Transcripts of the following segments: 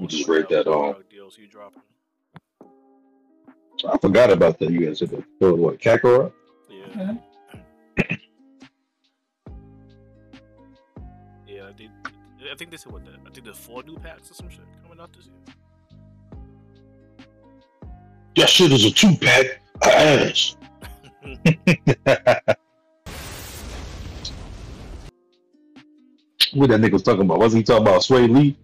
You just read that off. DLC dropping. I forgot about that. You guys said that. For what? Kakarot? Yeah. Uh-huh. Yeah, I think I think they said what the I think there's four new packs or some shit coming out this year. That shit is a two pack. Ass. what that nigga was talking about? Wasn't he talking about Sway Lee?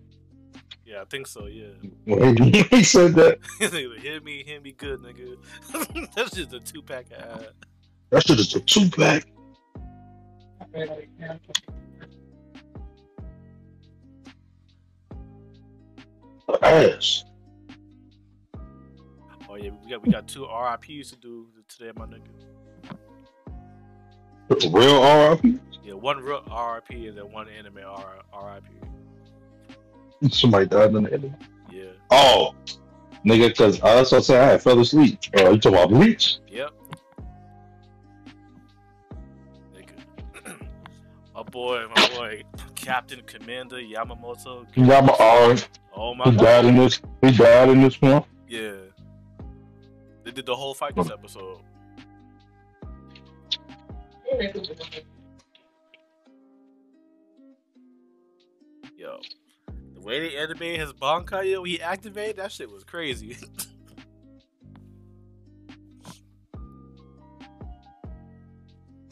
Yeah, I think so. Yeah. He said that. Hit me, hit me good, nigga. That's just a two pack. Uh, That shit a two pack. Ass. oh yeah, we got we got two RIPS to do today, my nigga. Real RIP? Yeah, one real RIP and then one anime R- RIP. Somebody died in the end. Yeah. Oh, nigga, because I also said I fell asleep. Uh, you talking about Bleach? Yep. Nigga. my boy, my boy, Captain Commander Yamamoto. Yama R. Oh my He died god. in this. He died in this one. Yeah. They did the whole fight this episode. Yo. The way they animated his Bankai, yo, he activated, that shit was crazy.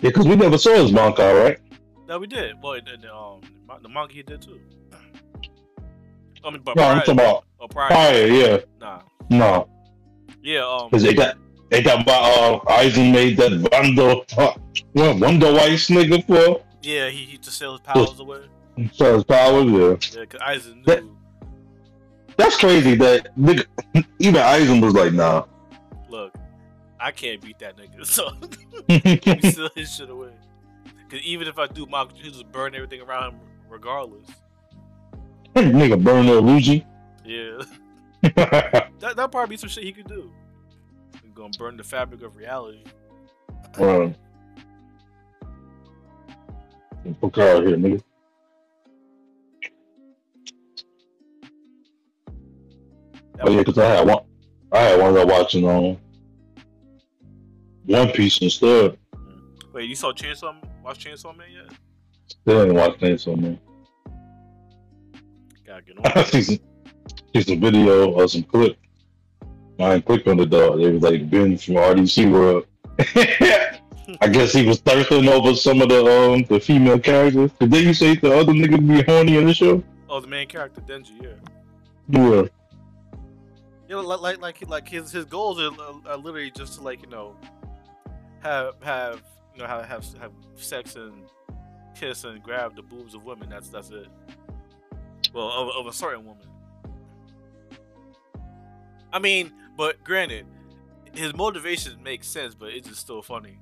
Yeah, because we never saw his Bankai, right? no, we did. Well, and, and, um, the monkey did too. I mean, but No, I'm talking about oh, prior, fire. Yeah, nah. no, Yeah, um, because they got they got my uh, Aizen made that Wando uh, Wonder Weiss nigga for yeah, he, he just sell his powers away. So his powers. Yeah, Yeah, because Aizen That- that's crazy. That nigga, even Aizen was like, nah. Look, I can't beat that nigga, so he sell his shit away. Because even if I do mock, he'll just burn everything around him regardless. nigga burn their Luigi. Yeah, that that probably be some shit he could do. He gonna burn the fabric of reality. um, fuck out here, nigga. Oh yeah, because I had one. I had one that watching on One Piece instead. Wait, you saw Chainsaw? Watch Chainsaw Man yet? Still ain't watched so man. Gotta get on. see some video or some clip. I ain't click on the dog. They was like Ben from RDC World. I guess he was thirsting over some of the um the female characters. Did they you say the other nigga be horny in the show? Oh, the main character Denji, yeah. Yeah. You know, like like like, like his his goals are, are literally just to like you know have have you know have have have sex and kiss and grab the boobs of women. That's that's it. Well, of, of a certain woman. I mean, but granted, his motivations make sense, but it's just still funny.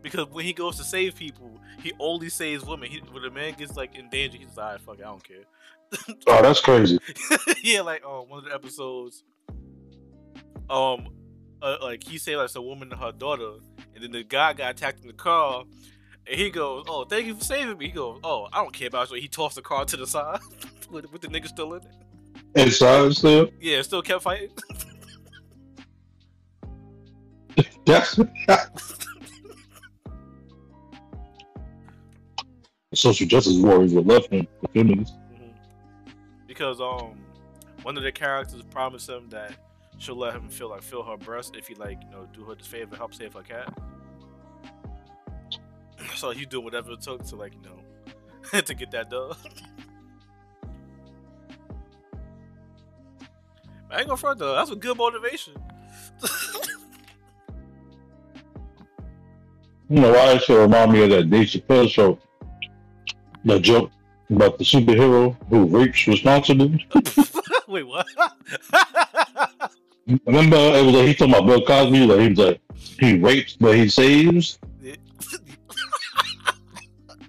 Because when he goes to save people, he only saves women. He, when a man gets like in danger, he's like, "Alright, fuck, it, I don't care." Oh, that's crazy. yeah, like um, one of the episodes, um, uh, like he saved like a woman and her daughter, and then the guy got attacked in the car, and he goes, "Oh, thank you for saving me." He goes, "Oh, I don't care about you." He tossed the car to the side with, with the nigga still in it. Inside still. Yeah, still kept fighting. That's social justice warriors were left him. The feminists. Mhm. Because um, one of the characters promised him that she'll let him feel like feel her breast if he like you know do her the favor help save her cat. So he's do whatever it took to like you know to get that done. I ain't gonna front though. That's a good motivation. You know why it should remind me of that Dave Chappelle show. That joke about the superhero who rapes responsibly. Wait, what? Remember, it was like he talking about Bill Cosby. Like he was like he rapes but he saves.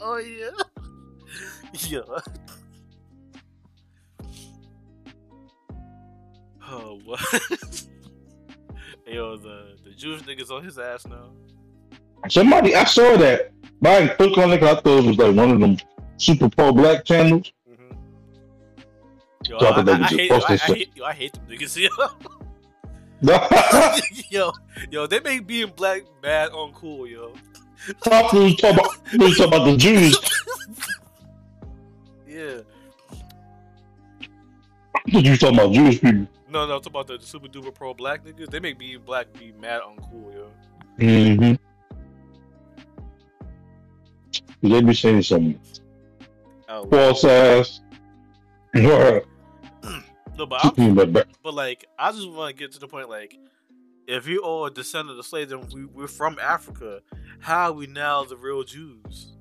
oh yeah. Yeah. Oh what? Yo, the the Jewish niggas on his ass now. Somebody, I saw that. But I on it I thought it was like one of them super pro black channels. hmm Yo, So I I, I, hate, I, I hate, yo, I hate them niggas. Yo, yo, they make being black mad uncool, yo. Talk to talk about, we talk about the Jews. Yeah. You talking about Jewish people? No, no, I'm talking about the super duper pro black niggas. They make being black be mad uncool, yo. Mm-hmm. They be saying some Oh, false ass. No, but I'm, But- but- like, I just want to get to the point, like, if you all a descendant of slaves and we, we're from Africa, how are we now the real Jews?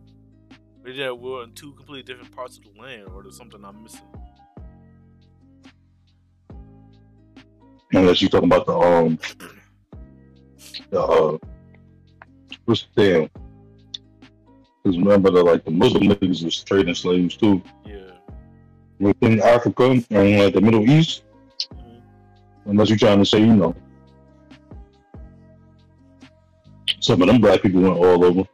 Maybe that we're in two completely different parts of the land, or there's something I'm missing. Unless you're talking about the um the uh what's the damn? Because remember the like the Muslim niggas was trading slaves too Yeah. Within Africa and like the Middle East. Unless you're trying to say, you know, some of them black people went all over.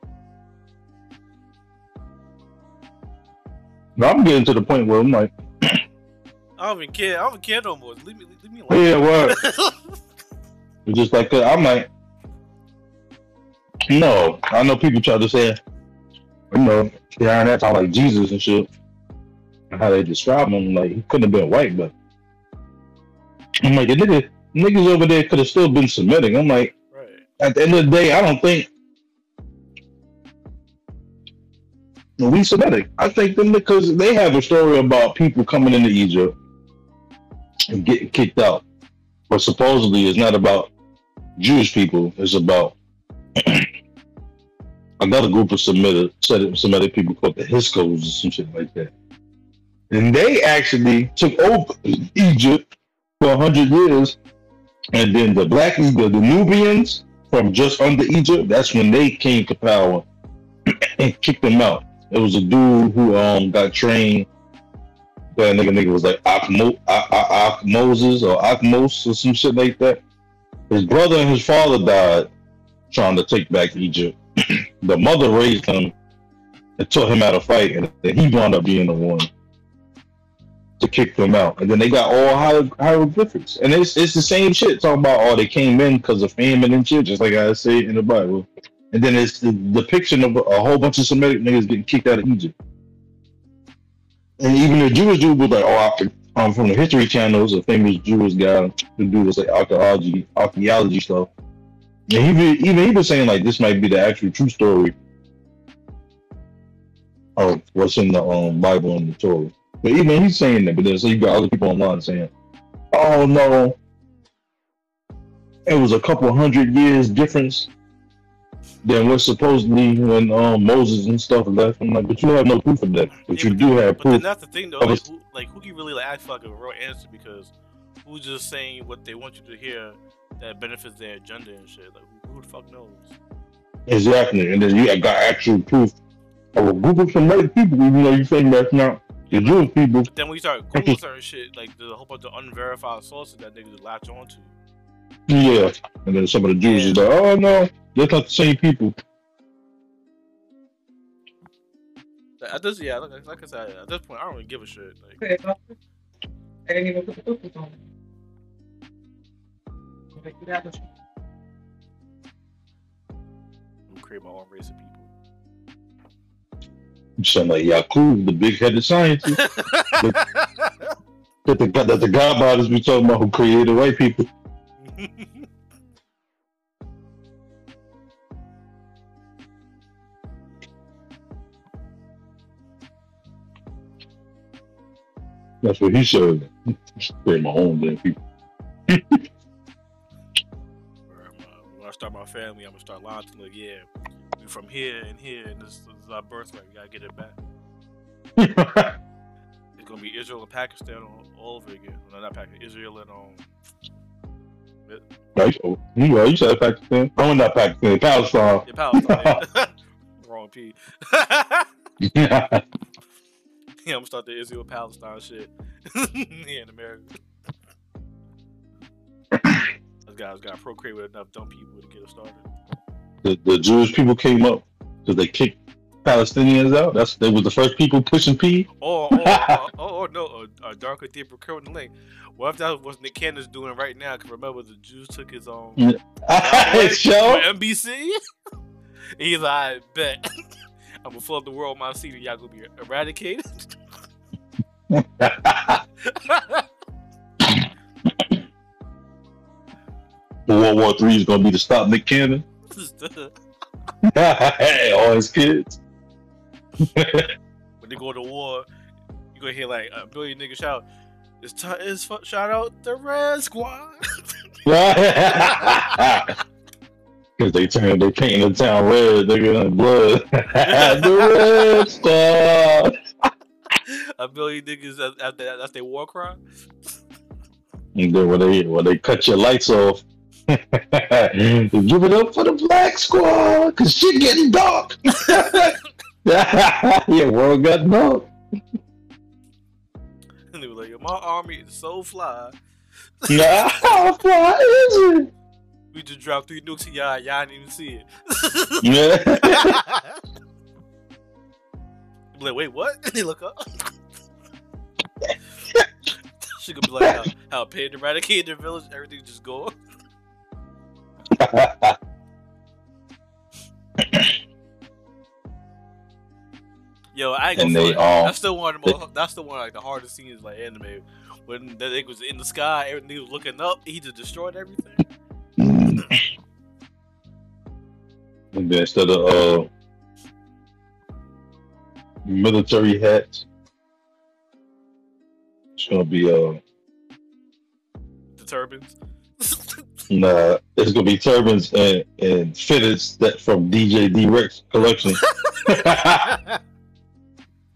Now I'm getting to the point where I'm like, I don't even care. I don't care no more. Leave me, leave me alone. yeah, what? It's just like uh, I'm like, no. I know people try to say, you know, behind that talk like Jesus and shit, how they describe him. Like he couldn't have been white, but I'm like the nigga, niggas over there could have still been Semitic. I'm like, right. at the end of the day, I don't think we Semitic. I think them because they have a story about people coming into Egypt and getting kicked out, but supposedly it's not about Jewish people. It's about another group of Semitic Semitic people called the Hyksos or some shit like that. And they actually took over Egypt for hundred years, and then the black the, the Nubians from just under Egypt. That's when they came to power and kicked them out. It was a dude who um got trained. That nigga nigga was like Akmo, Ak- Ak- Ak- Moses or Akmos or some shit like that. His brother and his father died trying to take back Egypt. the mother raised him and taught him how to fight, and he wound up being the one to kick them out. And then they got all hier- hieroglyphics, and it's it's the same shit talking about oh they came in because of famine and shit, just like I say in the Bible. And then it's the depiction of a whole bunch of Semitic niggas getting kicked out of Egypt. And even the Jewish dude was like, oh, I, um, from the History Channel, Channels, a famous Jewish guy, the do was like archaeology, archaeology stuff. And he be, even he was saying like this might be the actual true story of what's in the um, Bible and the Torah. But even he's saying that, but then so you got other people online saying, "Oh no, it was a couple hundred years difference than what supposedly when um, Moses and stuff left." I'm like, but you have no proof of that. But Yeah, you do have proof. that's the thing, though. Like who, like, who can really like ask for like a real answer? Because who's just saying what they want you to hear that benefits their agenda and shit? Like, who, the fuck knows? Exactly, and then you got actual proof of a group of Semitic people, even though you think that's not the Jewish people. But then when you start googling certain shit, like there's a whole bunch of unverified sources that niggas latch onto. Yeah, and then some of the Jews is like, "Oh no, they're not the same people." Like, At this, yeah, like, like I said, at this point, I don't really give a shit. Like, uh, I didn't even put the cookies on. Okay, you got the- I'm create my own race of people. You sound like Yakub, the big-headed scientist that the that the God bodies we talking about who created white people. That's what he said. Create my own damn people. When I start my family, I'm gonna start lying to them, like, yeah, we from here and here, and this, this is our birthright. We gotta get it back. It's gonna be Israel and Pakistan all, all over again. No, not Pakistan. Israel and um. right? So, you know, you said Pakistan. Oh, not Pakistan, Palestine. Yeah, Palestine. Wrong P. yeah, I'm gonna start the Israel Palestine shit here in America. Those guys got procreate with enough dumb people to get it started. The, the Jewish people came up because they kicked Palestinians out. That's they were the first people pushing P. Oh, or, or, or, or no, a, darker, deeper criminal link. What if that was Nick Cannon's doing right now? Cause remember the Jews took his um, own His show. NBC. He's like, I bet I'm gonna flood the world with my seed and y'all gonna be eradicated. World War Three is gonna be to stop Nick Cannon. Hey, all his kids. when they go to war, you gonna hear like a billion niggas shout, "It's time! It's fu- shout out the Red Squad." Because they turned, they painting the town red, nigga, in blood. the red squad. a billion niggas as, as, their- that's their war cry. And then when they when they cut your lights off, give it up for the black squad, cause shit getting dark. yeah, world got dark. And they were like, "Yo, "My army is so fly. Nah, why is it? We just dropped three nukes to y'all. Y'all didn't even see it." Yeah. Like, wait, what? And they look up. she could be like, how, how paid eradicate their village, everything just go. Yo, I ain't and gonna they all That's still one of the most, that's still one like the hardest scenes like anime. When the nigga was in the sky, everything he was looking up, he just destroyed everything. and then instead of uh military hats, it's gonna be uh The turbans. Nah, it's gonna be turbans and and fitteds that from DJ D Rex collection.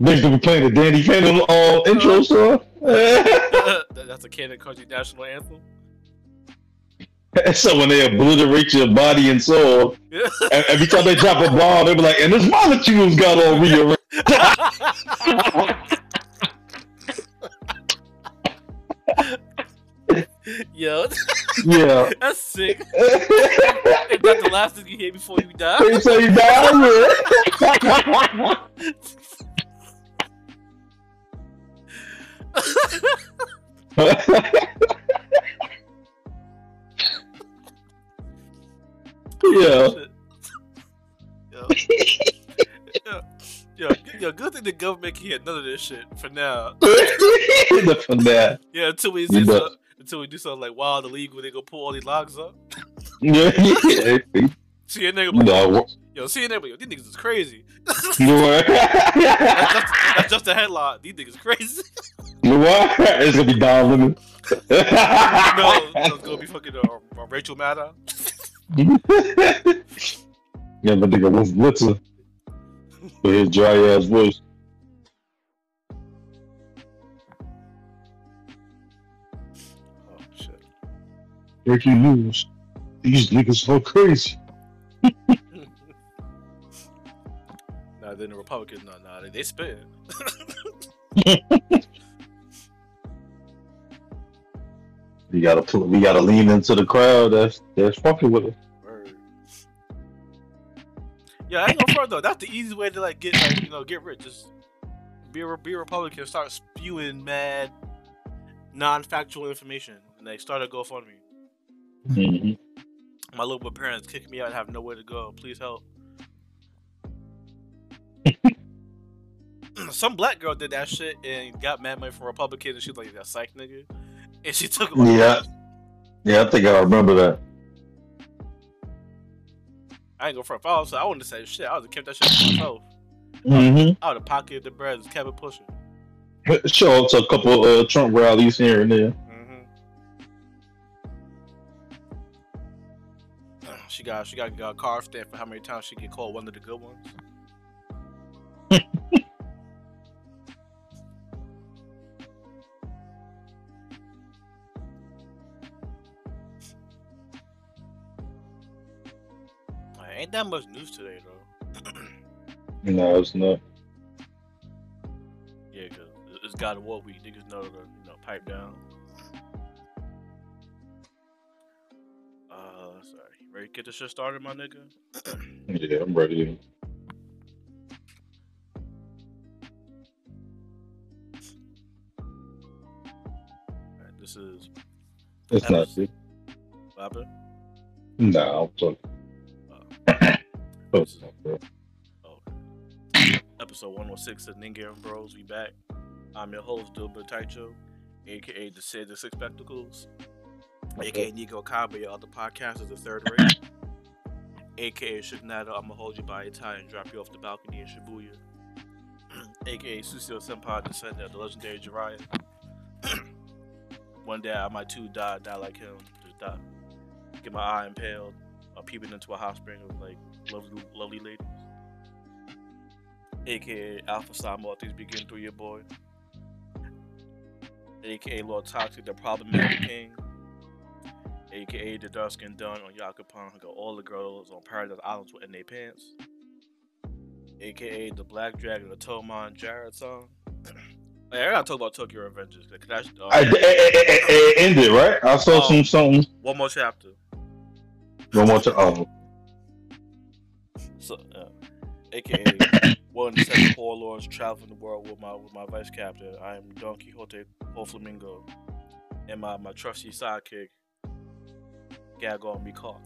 Niggas gonna be playing the Danny Phantom uh, intro song. That's a Cannon Country national anthem. so when they obliterate your body and soul, Yeah. every time they drop a bomb, they be like, and this molecules got all rearranged. Yo, yeah. that's sick. Is that the last thing you hear before you die? Say you die, yeah. Yo. yo, yo, yo, good thing the government can get none of this shit for now. From that. Yeah, until we see some, until we do something like wild illegal, they go pull all these logs up. Yeah, yeah. See a nigga, like, know, yo, see a nigga, yo, these niggas is crazy. you know That's just, that's just a headline. These niggas crazy. You what? It's gonna be Don Lemon. no, it's gonna be fucking uh, uh, Rachel Maddow. Yeah, but nigga Wolf Blitzer with his dry ass voice. Breaking news. These niggas so crazy. Nah, then the Republicans, nah, nah, they, they spit. We gotta put, we gotta lean into the crowd that's that's fucking with us. Word. Yeah, I ain't gonna front though. That's the easy way to like get like you know get rich. Just be a be a Republican, start spewing mad, non-factual information, and they start a GoFundMe. Mm-hmm. My little parents kicked me out and have nowhere to go. Please help. Some black girl did that shit and got mad money from Republicans, and she was like, "That psych nigga," and she took him. Yeah. Yeah, I think I remember that. I ain't gonna front. If I, was, I wouldn't have said shit. I would have kept that shit to myself. Mm-hmm. I would have pocketed the bread and kept it pushing. Show up to a couple uh, Trump rallies here and there. She got she got, got a car stamp for how many times she get called one of the good ones. Ain't that much news today though. No, it's not. yeah, cause it's God of War week. Niggas know to you know pipe down. Uh, sorry. Ready to get this shit started, my nigga? yeah, I'm ready. Right, this is. It's not shit. What happened? Nah, I'm talking. Uh, oh. Episode 106 of Ninja Bros. We back. I'm your host, Dilbert Taicho, aka the Sid the Six Spectacles aka Nico Kabe, other podcast is the third rate, aka Shignado, I'm gonna hold you by a tie and drop you off the balcony in Shibuya, aka Susio Senpai, descendant of the legendary Jiraiya. One day I might too die, die like him, just die. Get my eye impaled, or peeping into a hot spring of like lovely, lovely ladies. AKA Alpha all things begin through your boy. AKA Lord Toxic, the problematic king. AKA the dark skin done on Yakupan, who got all the girls on Paradise Islands in their pants. AKA the Black Dragon, the Toman Jared song. Hey, I gotta talk about Tokyo Revengers. Can I, uh, I, it, ended right. I saw Oh. some something. one more chapter. One more time. Oh, So, uh, AKA one of the seven warlords traveling the world with my with my vice captain. I am Don Quixote Doflamingo, and my, my trusty sidekick, Gagon Mikok.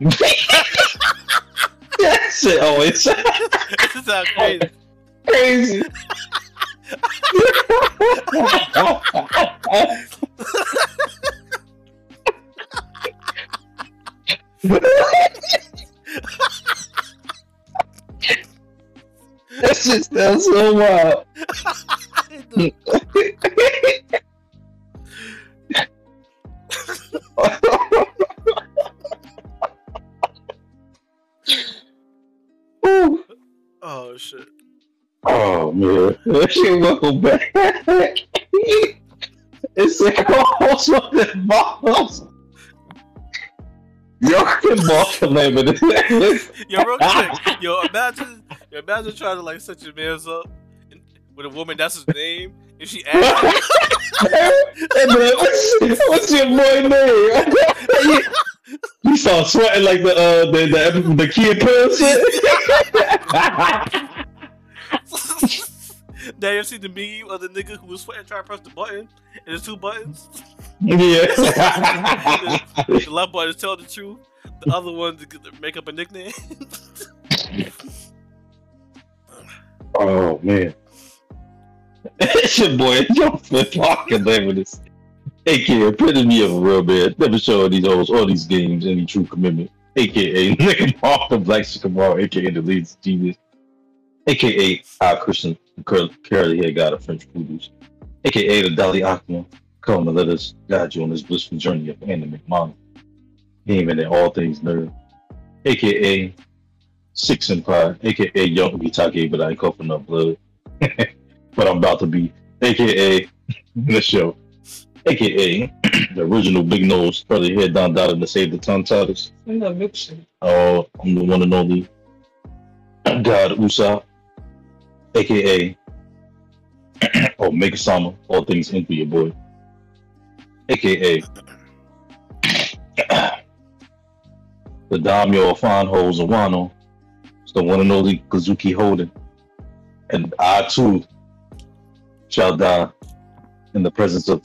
that shit always this is how crazy. crazy. that shit sounds so wild. that shit welcome back. it's like also the balls. Yo, can boss the name of this. Yo, real quick. Yo, imagine, yo, imagine trying to like set your man's up with a woman that's his name, and she asks, Hey, man, what's, what's your boy name? you start sweating like the uh the the, the kid person. Now you see the meme of the nigga who was sweating trying to press the button, and there's two buttons. yeah. The left button is tell the truth. The other one to make up a nickname. Oh man. it's your boy, oh, name of this. AKA epitome of a real man. Never showing these hoes all these games any true commitment. AKA Nigga the Black Sycamore, AKA the leads genius. AKA our Christian cur- curly hair god of French voodoo's. AKA the Dalai Aqua. Come and let us guide you on this blissful journey of anime manga. Gaming and all things nerd. AKA Six Empire, aka Young Itachi, but I ain't coughing up blood. but I'm about to be, aka the show, aka the original big nose, curly head down dotted to save the tongue titles. In the milkshake. Oh, I'm the one and only God Usa, aka Omega Sama, all things into your boy, aka the Daimyo of Fine Hoes of Wano, it's the one and only Kazuki Holden, and I too shall die in the presence of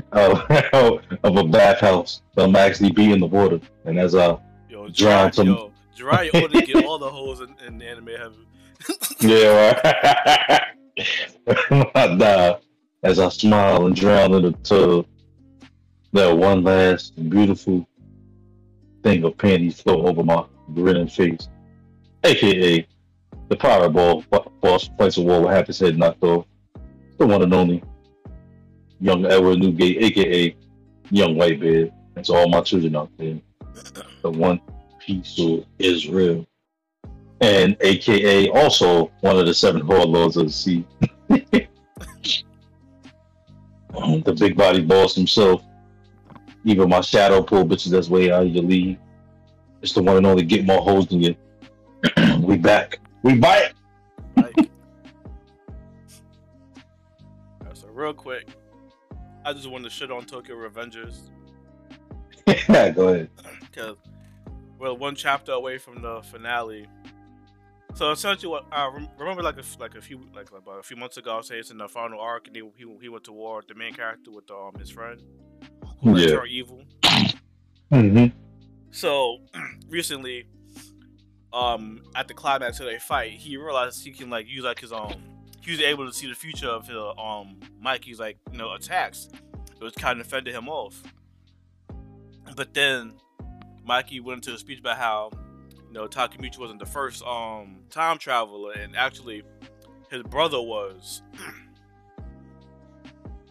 of, of a bathhouse. I'm actually be in the water, and as I Yo, Drown Jiraiya, some- yo, Jiraiya to get all the holes in, in the anime heaven. Yeah, right. I die as I smile and drown in the tub. That one last beautiful thing of panties flow over my grinning face. AKA the Powerball boss fights a war with half his head knocked off. The one and only young Edward Newgate, aka Young White Beard. And all my children out there. The one piece of Israel and aka also one of the seven warlords of the sea. The big body boss himself. Even my shadow pull bitches that's way out of your league. It's the one and only get more hoes than you. we back. We back. Like, Alright, so real quick, I just wanted to shit on Tokyo Revengers yeah, Go ahead. because we're one chapter away from the finale, So essentially, what I remember, like a, like a few like about a few months ago, I saying it's in the final arc, and he, he he went to war with the main character with um his friend who Yeah. turned evil. hmm So recently, um, at the climax of their fight, he realized he can like use like his um, he was able to see the future of his um Mikey's like you know attacks. It was kind of fended him off. But then Mikey went into a speech about how you know Takemichi wasn't the first um time traveler, and actually his brother was.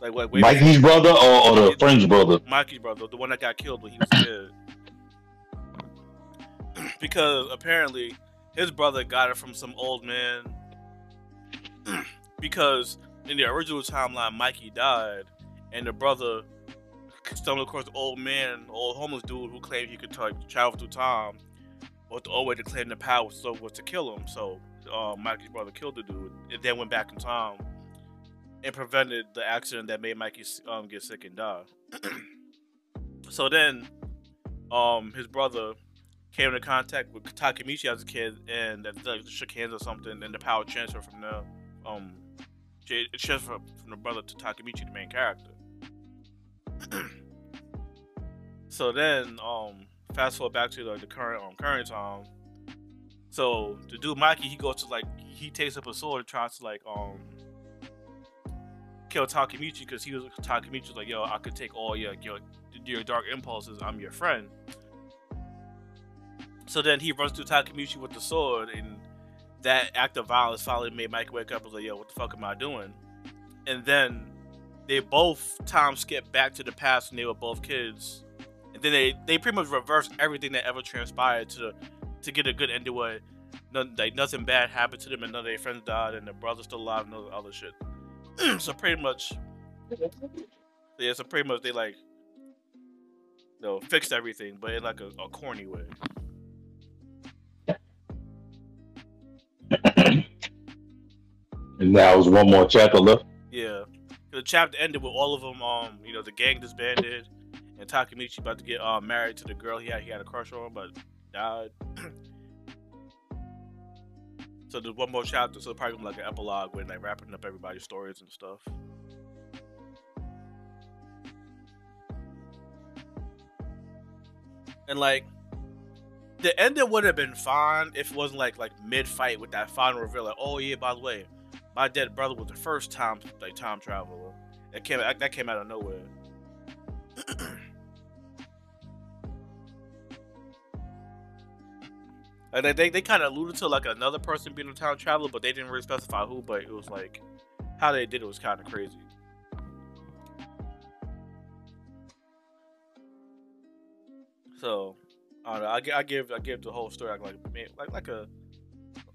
like what? way Mikey's brother or, or the French brother? Mikey's brother, the one that got killed when he was a kid. because apparently his brother got it from some old man. because in the original timeline, Mikey died, and the brother stumbled across the old man, old homeless dude who claimed he could like, travel through time. But the only way to claim the power so was to kill him. So uh, Mikey's brother killed the dude, and then went back in time and prevented the accident that made Mikey um, get sick and die. so then, um, his brother came into contact with Takemichi as a kid, and like, shook hands or something, and the power transferred from the um, it transferred from the brother to Takemichi, the main character. so then, um, fast forward back to the current um current time. So the dude Mikey, he goes to like he takes up a sword and tries to like um kill Takemichi because he was Takemichi was like, yo, I could take all your your your dark impulses. I'm your friend. So then he runs to Takemichi with the sword, and that act of violence finally made Mike wake up and was like, yo, what the fuck am I doing? And then they both time skip back to the past when they were both kids, and then they they pretty much reverse everything that ever transpired to to get a good ending where none, like nothing bad happened to them and none of their friends died and their brother's still alive and all the other shit. so pretty much, yeah. So pretty much they like, you know, fixed everything, but in like a, a corny way. And now there's one more chapter left. Yeah, the chapter ended with all of them. Um, you know, the gang disbanded, and Takemichi about to get uh, married to the girl he had he had a crush on, but died. so there's one more chapter, so probably like an epilogue when like wrapping up everybody's stories and stuff. And like, the ending would have been fine if it wasn't like like mid fight with that final reveal. Like, oh yeah, by the way, my dead brother was the first time like time traveler. That came that came out of nowhere. And they, they, they kind of alluded to like another person being a time traveler, but they didn't really specify who. But it was like how they did it was kind of crazy. So I don't know. I, I give I give the whole story like like like, like a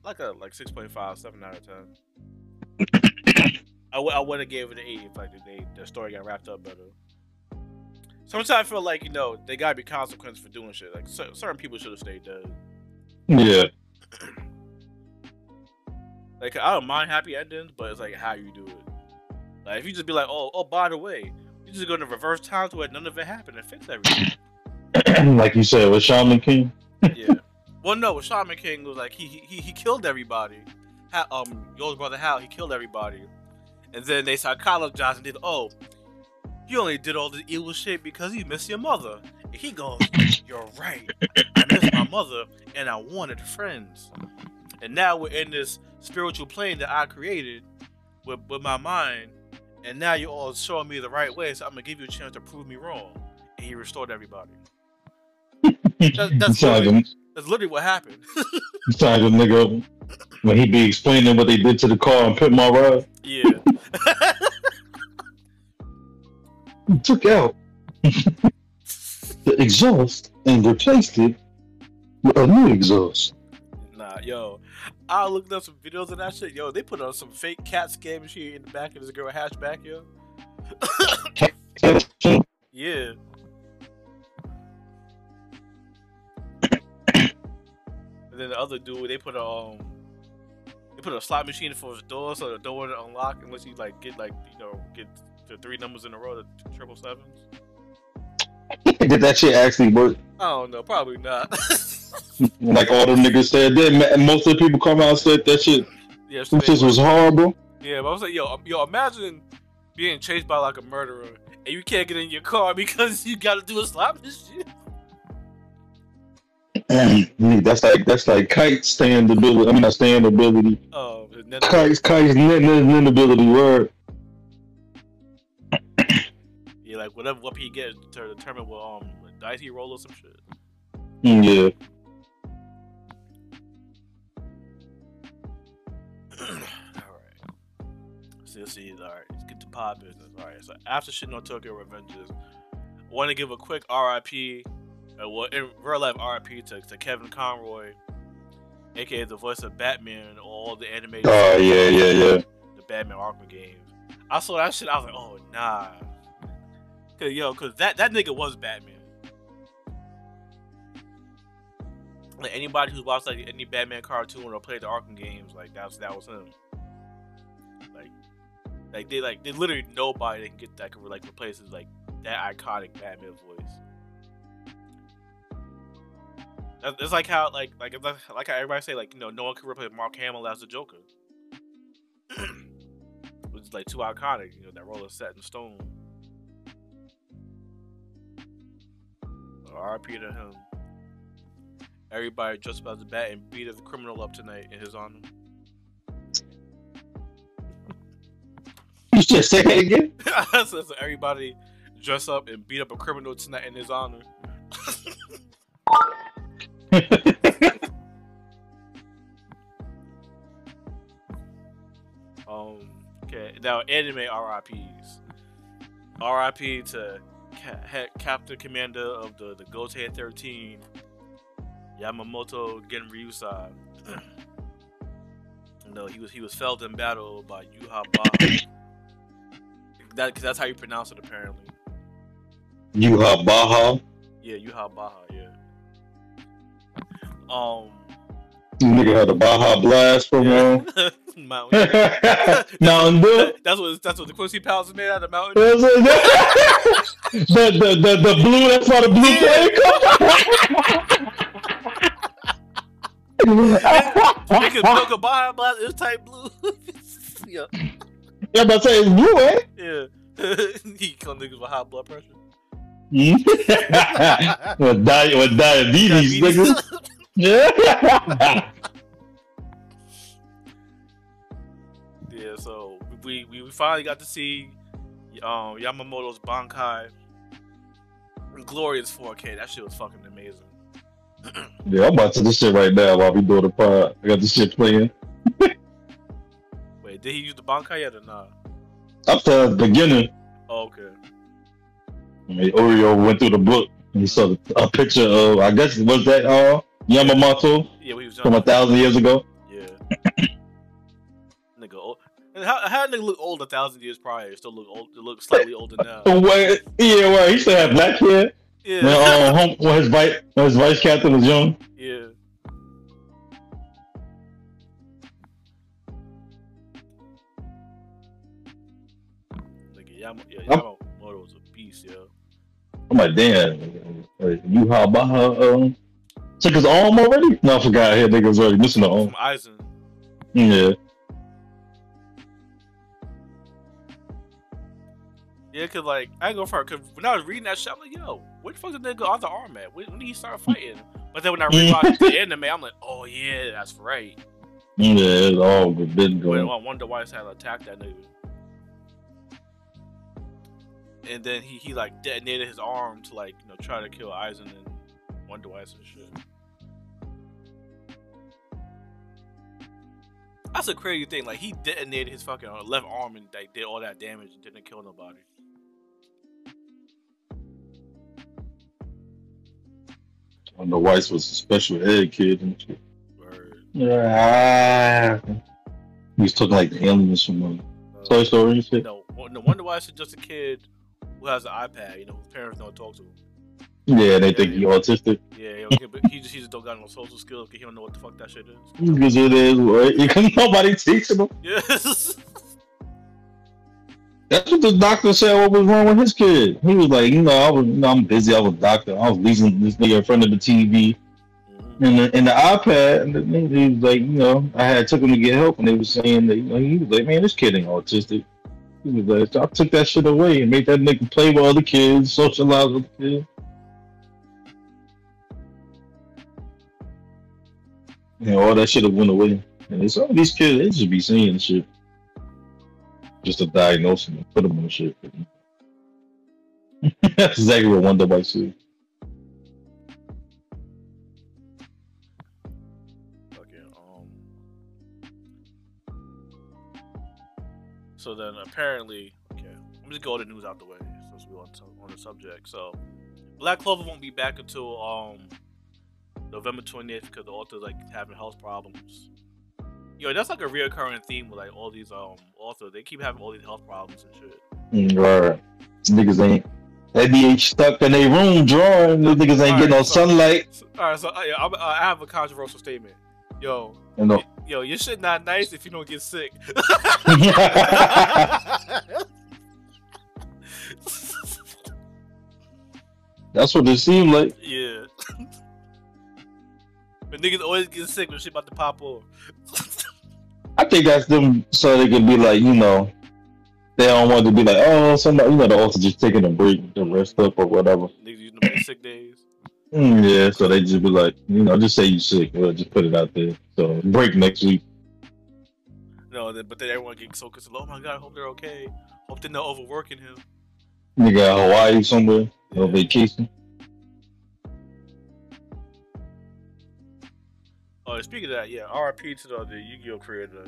like a like 6.5, 7 out of ten. I, w- I would have gave it an eight if like they the story got wrapped up better. Sometimes I feel like you know they gotta be consequences for doing shit. Like cer- certain people should have stayed dead. Yeah. Like I don't mind happy endings, but it's like how you do it. Like if you just be like, oh, oh, by the way, you just go to reverse time to where none of it happened and fix everything. like you said with Shaman King. yeah. Well, no, with Shaman King was like he he he killed everybody. Ha- um, your brother Hao, he killed everybody, and then they psychologized and did, oh, you only did all this evil shit because you miss your mother. He goes, you're right. I miss my mother, and I wanted friends. And now we're in this spiritual plane that I created with with my mind, and now you're all showing me the right way. So I'm gonna give you a chance to prove me wrong. And he restored everybody. That- that's like literally- That's literally what happened. like a nigga when he be explaining what they did to the car and put my ride. yeah. He took out the exhaust and replaced it with a new exhaust. Nah, yo, I looked up some videos of that shit. Yo, they put on some fake cat scan machine in the back of this girl hatchback, yo. Yeah. and then the other dude, they put a um, they put a slot machine for his door, so the door wouldn't unlock unless you like get like you know get the three numbers in a row, the triple sevens. Did that shit actually work? I don't know, probably not. like all the niggas said. Then most of the people come out and said that shit. Yeah, That shit was horrible. yeah, but I was like, yo, um, yo, imagine being chased by like a murderer and you can't get in your car because you got to do a slap and shit. that's like that's like kite stand ability. I mean, not stand ability. And then, Kite's kite's n- n- n- ability word. Yeah, like whatever what he gets to determine what um dice he roll or some shit. Yeah. Alright. So let's see. Alright, let's get to pod business. Alright, so after shitting on Tokyo Revengers, I want to give a quick RIP, uh, well, in real life RIP to, to Kevin Conroy, aka the voice of Batman, all the animated. Oh yeah, yeah, yeah. The Batman Arkham games. I saw that shit. I was like, oh nah. Cause yo, cause that that nigga was Batman. Like anybody who's watched like any Batman cartoon or played the Arkham games, like that's that was him. Like, like they like they literally nobody that can get that can like replace his like that iconic Batman voice. That- It's like how like like like how everybody say like you know no one can replace Mark Hamill as the Joker. Which is like too iconic, you know that role is set in stone. RP to him. Everybody dressed up as a bat and beat the criminal up tonight in his honor. You should say it again. so, so everybody dress up and beat up a criminal tonight in his honor. Um. Okay. Now, anime RIPS. RIP to Ca- Captain Commander of the the Gotei 13, Yamamoto Genryusai. no, he was he was felled in battle by Yuha Baha. That, cause that's how you pronounce it apparently. You have Baja. Yeah, Yuha Baha. Yeah. Um. You nigga had the Baja Blast from Yeah. Mountain. Mountain Dew. that's what that's what the Quincy Powers is made out of Mountain. the, the, the, the blue, that's why the blue Yeah. plane come. Milk a Baja Blast. It's type blue. yeah. Yeah, but say it's blue, eh? Yeah. he kill niggas with high blood pressure. with, di- with diabetes, nigga. Yeah. yeah, we, we we finally got to see um Yamamoto's Bankai glorious 4K. That shit was fucking amazing. yeah, I'm about to this shit right now while we doing the pod. I got this shit playing. Wait, did he use the Bankai yet or not? Up to the beginning, Oh, okay. I mean, Oreo went through the book and he saw a picture of, I guess, was that uh, Yamamoto Yeah, we was from a thousand years ago? Yeah. And how how nigga look old a thousand years prior? Still look old. Look slightly older now. Wait, yeah, well, he still had black hair. Yeah. When, uh, home, when his vice when his vice captain was young. Yeah. Nigga, Yama, yeah, Yamamoto was a beast, yo. I'm like, damn, you how Baha um took his arm already? No, I forgot. Here, nigga was already missing the arm. From Aizen. Yeah, Yeah, cause like I go for it. Cause when I was reading that shit, I'm like, yo, where the fuck did nigga other arm at? When, when did he start fighting? But then when I rewatched the anime, I'm like, oh yeah, that's right. yeah, it's all good been going. I wonder why had attacked that nigga. And then he, he like detonated his arm to like you know try to kill Aizen and Wonder Weiss and shit. That's a crazy thing. Like he detonated his fucking left arm and like did all that damage and didn't kill nobody. I know Weiss was a special ed kid and shit. Word. Yeah. He was talking like the aliens from uh, Uh, Toy Story and shit. no, no Wonder Weiss is just a kid who has an iPad. You know, whose parents don't talk to him. Yeah, they think he's autistic. Yeah, he, but he just he just don't got no social skills. 'cause He don't know what the fuck that shit is. Because it is, right? Nobody teaching him. Yes. That's what the doctor said. What was wrong with his kid? He was like, you know, I was, you know, I'm busy. I was a doctor. I was leaving this nigga in front of the TV. and the in the iPad, and the he was like, you know, I had took him to get help, and they were saying that you know he was like, man, this kid ain't autistic. He was like, so I took that shit away and made that nigga play with other kids, socialize with the kids. And all that shit have went away. And some of these kids, they just be seeing shit just to diagnose and put them on shit. That's exactly what Wonder Weiss said. Okay. Um. So then apparently, okay, let me just go the news out the way since we're on, to- on the subject. So, Black Clover won't be back until um November 20th because the author's like having health problems. Yo, that's like a reoccurring theme with like all these um authors. They keep having all these health problems and shit. Mm, Right. Niggas ain't. They be stuck in their room drawing. These niggas ain't getting no so- sunlight. So, all right, so uh, yeah, I'm, I have a controversial statement. Yo, You know. yo, your shit not nice if you don't get sick. That's what it seemed like. yeah. but niggas always get sick when shit about to pop off. I think that's them so they can be like, you know, they don't want to be like, oh, somebody, you know, the author just taking a break to rest up or whatever. Niggas using them sick days. Mm, yeah, so they just be like, you know, just say you sick, or just put it out there. So break next week. No, but then everyone gets so concerned. Oh my god, I hope they're okay. Hope they're not overworking him. Got Hawaii somewhere, no Yeah. vacation. Oh, speaking of that, yeah, R.I.P. to the, the Yu-Gi-Oh creator.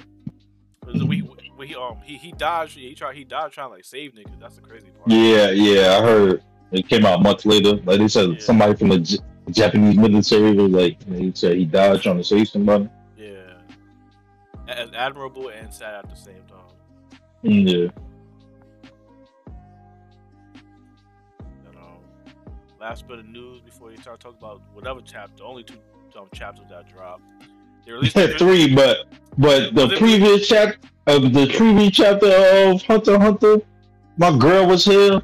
'Cause We, we, um, he he died. He tried. He died trying to like save niggas. That's the crazy part. Yeah, yeah, I heard it came out months later. Like they said, Yeah. somebody from the J- Japanese military was like, he said he died trying to save somebody. Yeah. As admirable and sad at the same time. Mm, Yeah. And, um, last bit of news before you start talking about whatever chapter, only two um, chapters that dropped. They released three, but but the previous chapter of the previous chapter of Hunter Hunter, my girl was here.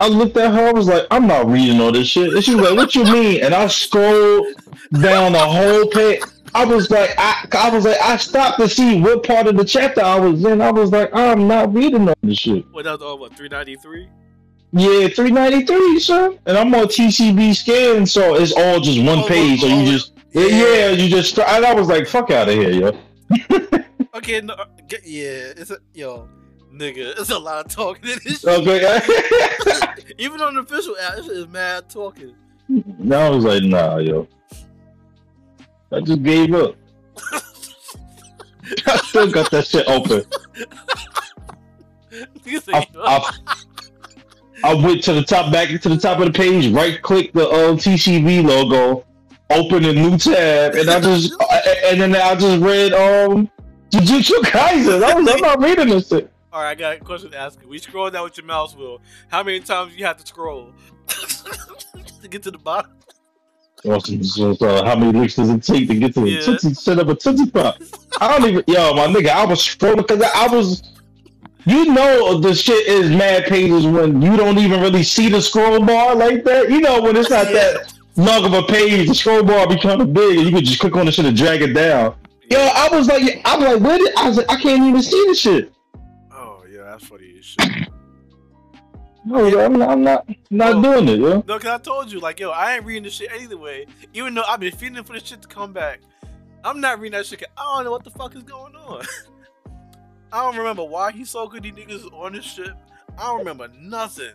I looked at her, I was like, I'm not reading all this shit. And she was like, What you mean? And I scrolled down the whole page. I was like, I, I was like, I stopped to see what part of the chapter I was in. I was like, I'm not reading all this shit. What that was oh, what three ninety three? Yeah, 393, sir. And I'm on TCB scan, so it's all just one Oh, page. So oh, you just, yeah, you just, and I was like, fuck out of here, yo. Okay, no, uh, get, yeah, it's a yo, nigga, it's a lot of talking in this. shit. Okay. Even on the official app, this shit is mad talking. now I was like, nah, yo. I just gave up. I still got that shit open. Nigga I, I, I went to the top, back to the top of the page, right click the uh, TCB logo, open a new tab, and I just, and then I just read um Jujutsu Kaisen. I was, I'm not reading this shit. All right, I got a question to ask you. We scroll down with your mouse wheel. How many times you have to scroll to get to the bottom? So, so, so how many licks does it take to get to the Yeah. tootsie set up a tootsie pop? I don't even yo, my nigga, I was scrolling because I was you know the shit is mad pages when you don't even really see the scroll bar like that. You know when it's not that long of a page, the scroll bar be kind of big and you could just click on the shit and drag it down. Yo, I was like I was like, where did I was like, I can't even see the shit. Oh yeah, that's funny as shit. I was like, I'm not I'm not, not doing it, yo. No, cause I told you, like, yo, I ain't reading this shit anyway. Even though I've been feeding for this shit to come back, I'm not reading that shit. I don't know what the fuck is going on. I don't remember why he's so good. These niggas on this shit. I don't remember nothing.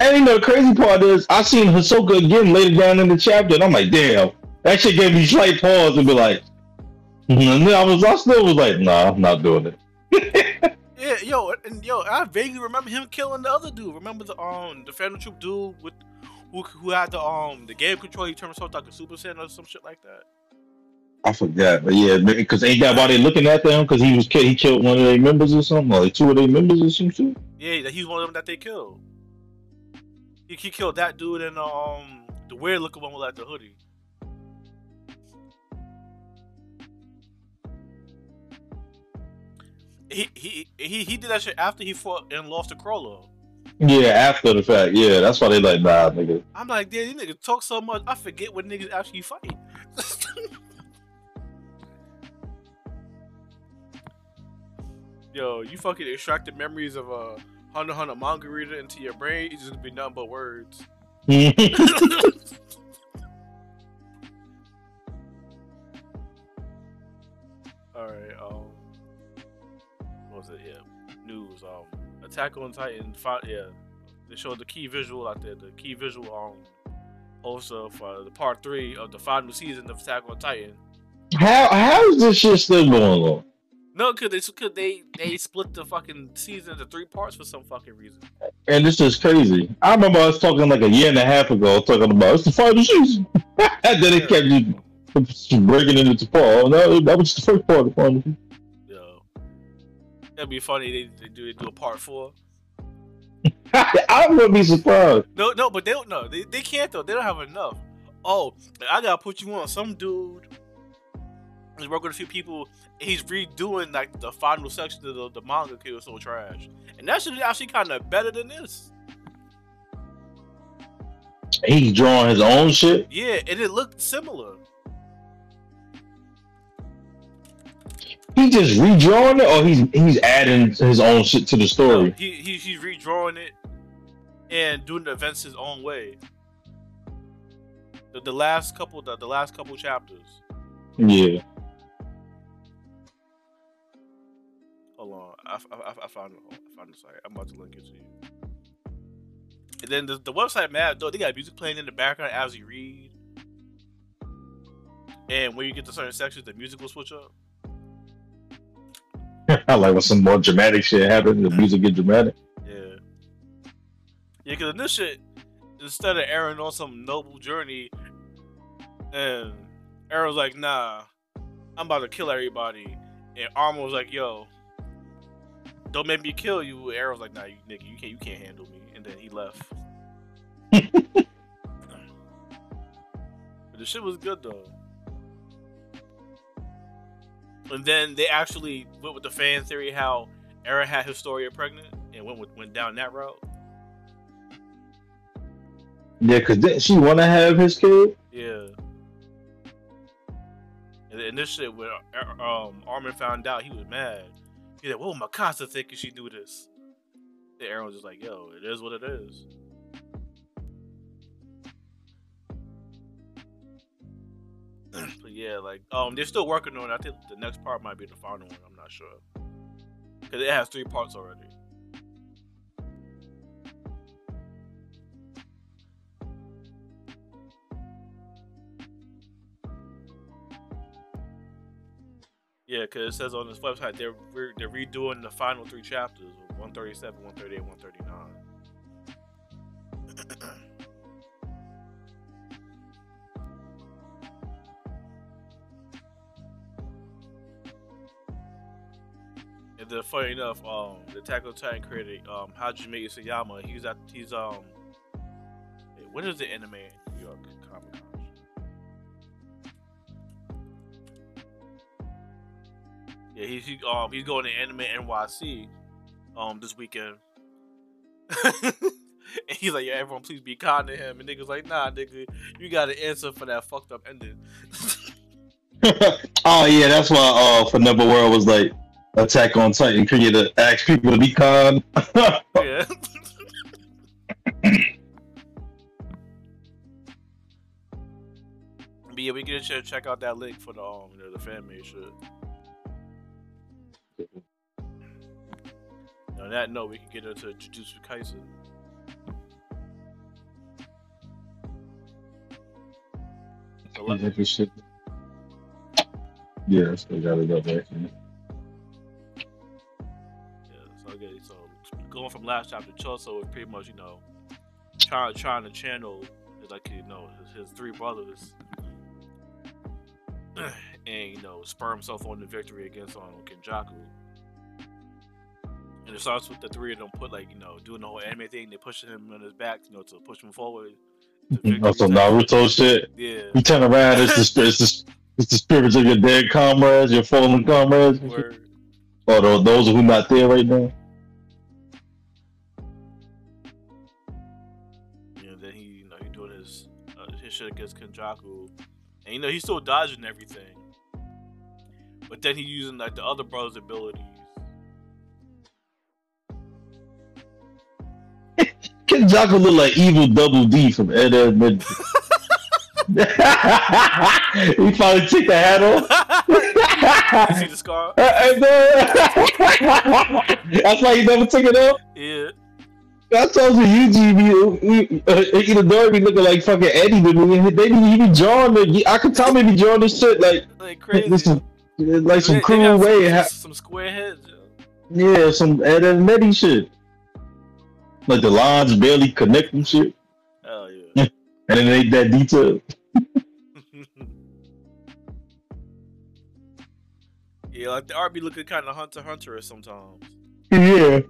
And you know the crazy part is I seen Hisoka again later down in the chapter, and I'm like, damn, that shit gave me slight pause and be like, and then I was, I still was like, nah, I'm not doing it. Yeah, yo, and yo, I vaguely remember him killing the other dude. Remember the um the Phantom Troop dude with who who had the um the game control? He turned himself like a Super Saiyan or some shit like that. I forgot, but yeah, because ain't that why they looking at them? Because he was killed, he killed one of their members or something, or like two of their members or something. shit. Yeah, that he's one of them that they killed. He, he killed that dude and um the weird looking one with like the hoodie. He he he he did that shit after he fought and lost to Chrollo. Yeah, after the fact. Yeah, that's why they like nah, nigga. I'm like, damn, these niggas talk so much, I forget what niggas actually fight. Yo, you fucking extracted memories of a Hunter x Hunter manga reader into your brain, it's just gonna be nothing but words. Alright, um what was it? Yeah. News. Um Attack on Titan yeah. They showed the key visual out there, the key visual um also for the part three of the final season of Attack on Titan. how how is this shit still going on? No, cause they, cause they they split the fucking season into three parts for some fucking reason. And this is crazy. I remember I was talking like a year and a half ago, talking about it's the final season. and then it kept breaking it into part. No, that was the first part of the final season. Yo, that'd be funny. They, they do they do a part four. I wouldn't be surprised. No, no, but they don't know. They, they can't though. They don't have enough. Oh, I gotta put you on. Some dude is working with a few people. He's redoing like the final section of the, the manga. Cause it was so trash, and that should actually kind of better than this. He's drawing his own shit. Yeah, and it looked similar. He just redrawing it, or he's he's adding his own shit to the No, story. he, he he's redrawing it and doing the events his own way. The, the last couple the, the last couple chapters. Yeah. Hold on, I, I, I found. I found the site. I'm about to link it to you. And then the, the website map though they got music playing in the background as you read. And when you get to certain sections, the music will switch up. I like when some more dramatic shit happens, the music get dramatic. Yeah. Yeah, because in this shit, instead of Eren on some noble journey, and Eren's like, nah, I'm about to kill everybody. And Armin was like, yo, don't make me kill you. Eren was like, nah, you nigga, you can't you can't handle me. And then he left. but the shit was good though. And then they actually went with the fan theory how Eren had Historia pregnant and went with, went down that route. Yeah, cause didn't she want to have his kid? Yeah. And, and this shit, when uh, um, Armin found out, he was mad. He's like, "What would Mikasa think if she do this?" And Eren was just like, "Yo, it is what it is." but yeah, like, um, they're still working on. it. I think the next part might be the final one. I'm not sure because it has three parts already. Yeah, because it says on this website they're re- they're redoing the final three chapters, 137, 138, 139. And then, funny enough, um, the Attack on Titan creator, um, Hajime Isayama, he's at he's um, when is the anime New York Comic Con? Yeah, he's he, um he's going to Anime NYC um this weekend. and he's like, yeah, everyone please be kind to him. And niggas like, nah, nigga, you got to answer for that fucked up ending. oh yeah, that's why uh for Number World was like Attack on Titan created to ask people to be kind. yeah. but yeah, we to check out that link for the um, you know, the fan made shit. On that note, we can get into Jujutsu Kaisen. So let- Yeah, shit. Yeah, still got it up there. Yeah, so okay, so going from last chapter, Choso is pretty much, you know, trying trying to channel like you know his, his three brothers, and you know spur himself on the victory against on Kenjaku. And it starts with the three of them put like you know doing the whole anime thing. They pushing him on his back, you know, to push him forward. Also Naruto shit. Yeah. You turn around, it's the it's the, it's the spirits of your dead comrades, your fallen comrades. Word. Oh, or those who not there right now. You know, then he you know he doing his uh, his shit against Kenjaku, and you know he's still dodging everything. But then he's using like the other brother's abilities. Kenjaku look like evil Double D from Ed Ed Mid. he finally took the hat off. You see the scar? That's why he never took it off. Yeah. I told you, Yuji uh, Itadori be looking like fucking Eddie to me. They be, he be drawing the. I could tell him he be drawing this shit like Like crazy. this is like some They- they way. Some, Ha- some square heads. yo. yeah, some Ed and Eddie shit. Like the lines barely connect and shit, Hell yeah. and it ain't that detailed. yeah, like the art be looking kind of Hunter Hunter sometimes. Yeah.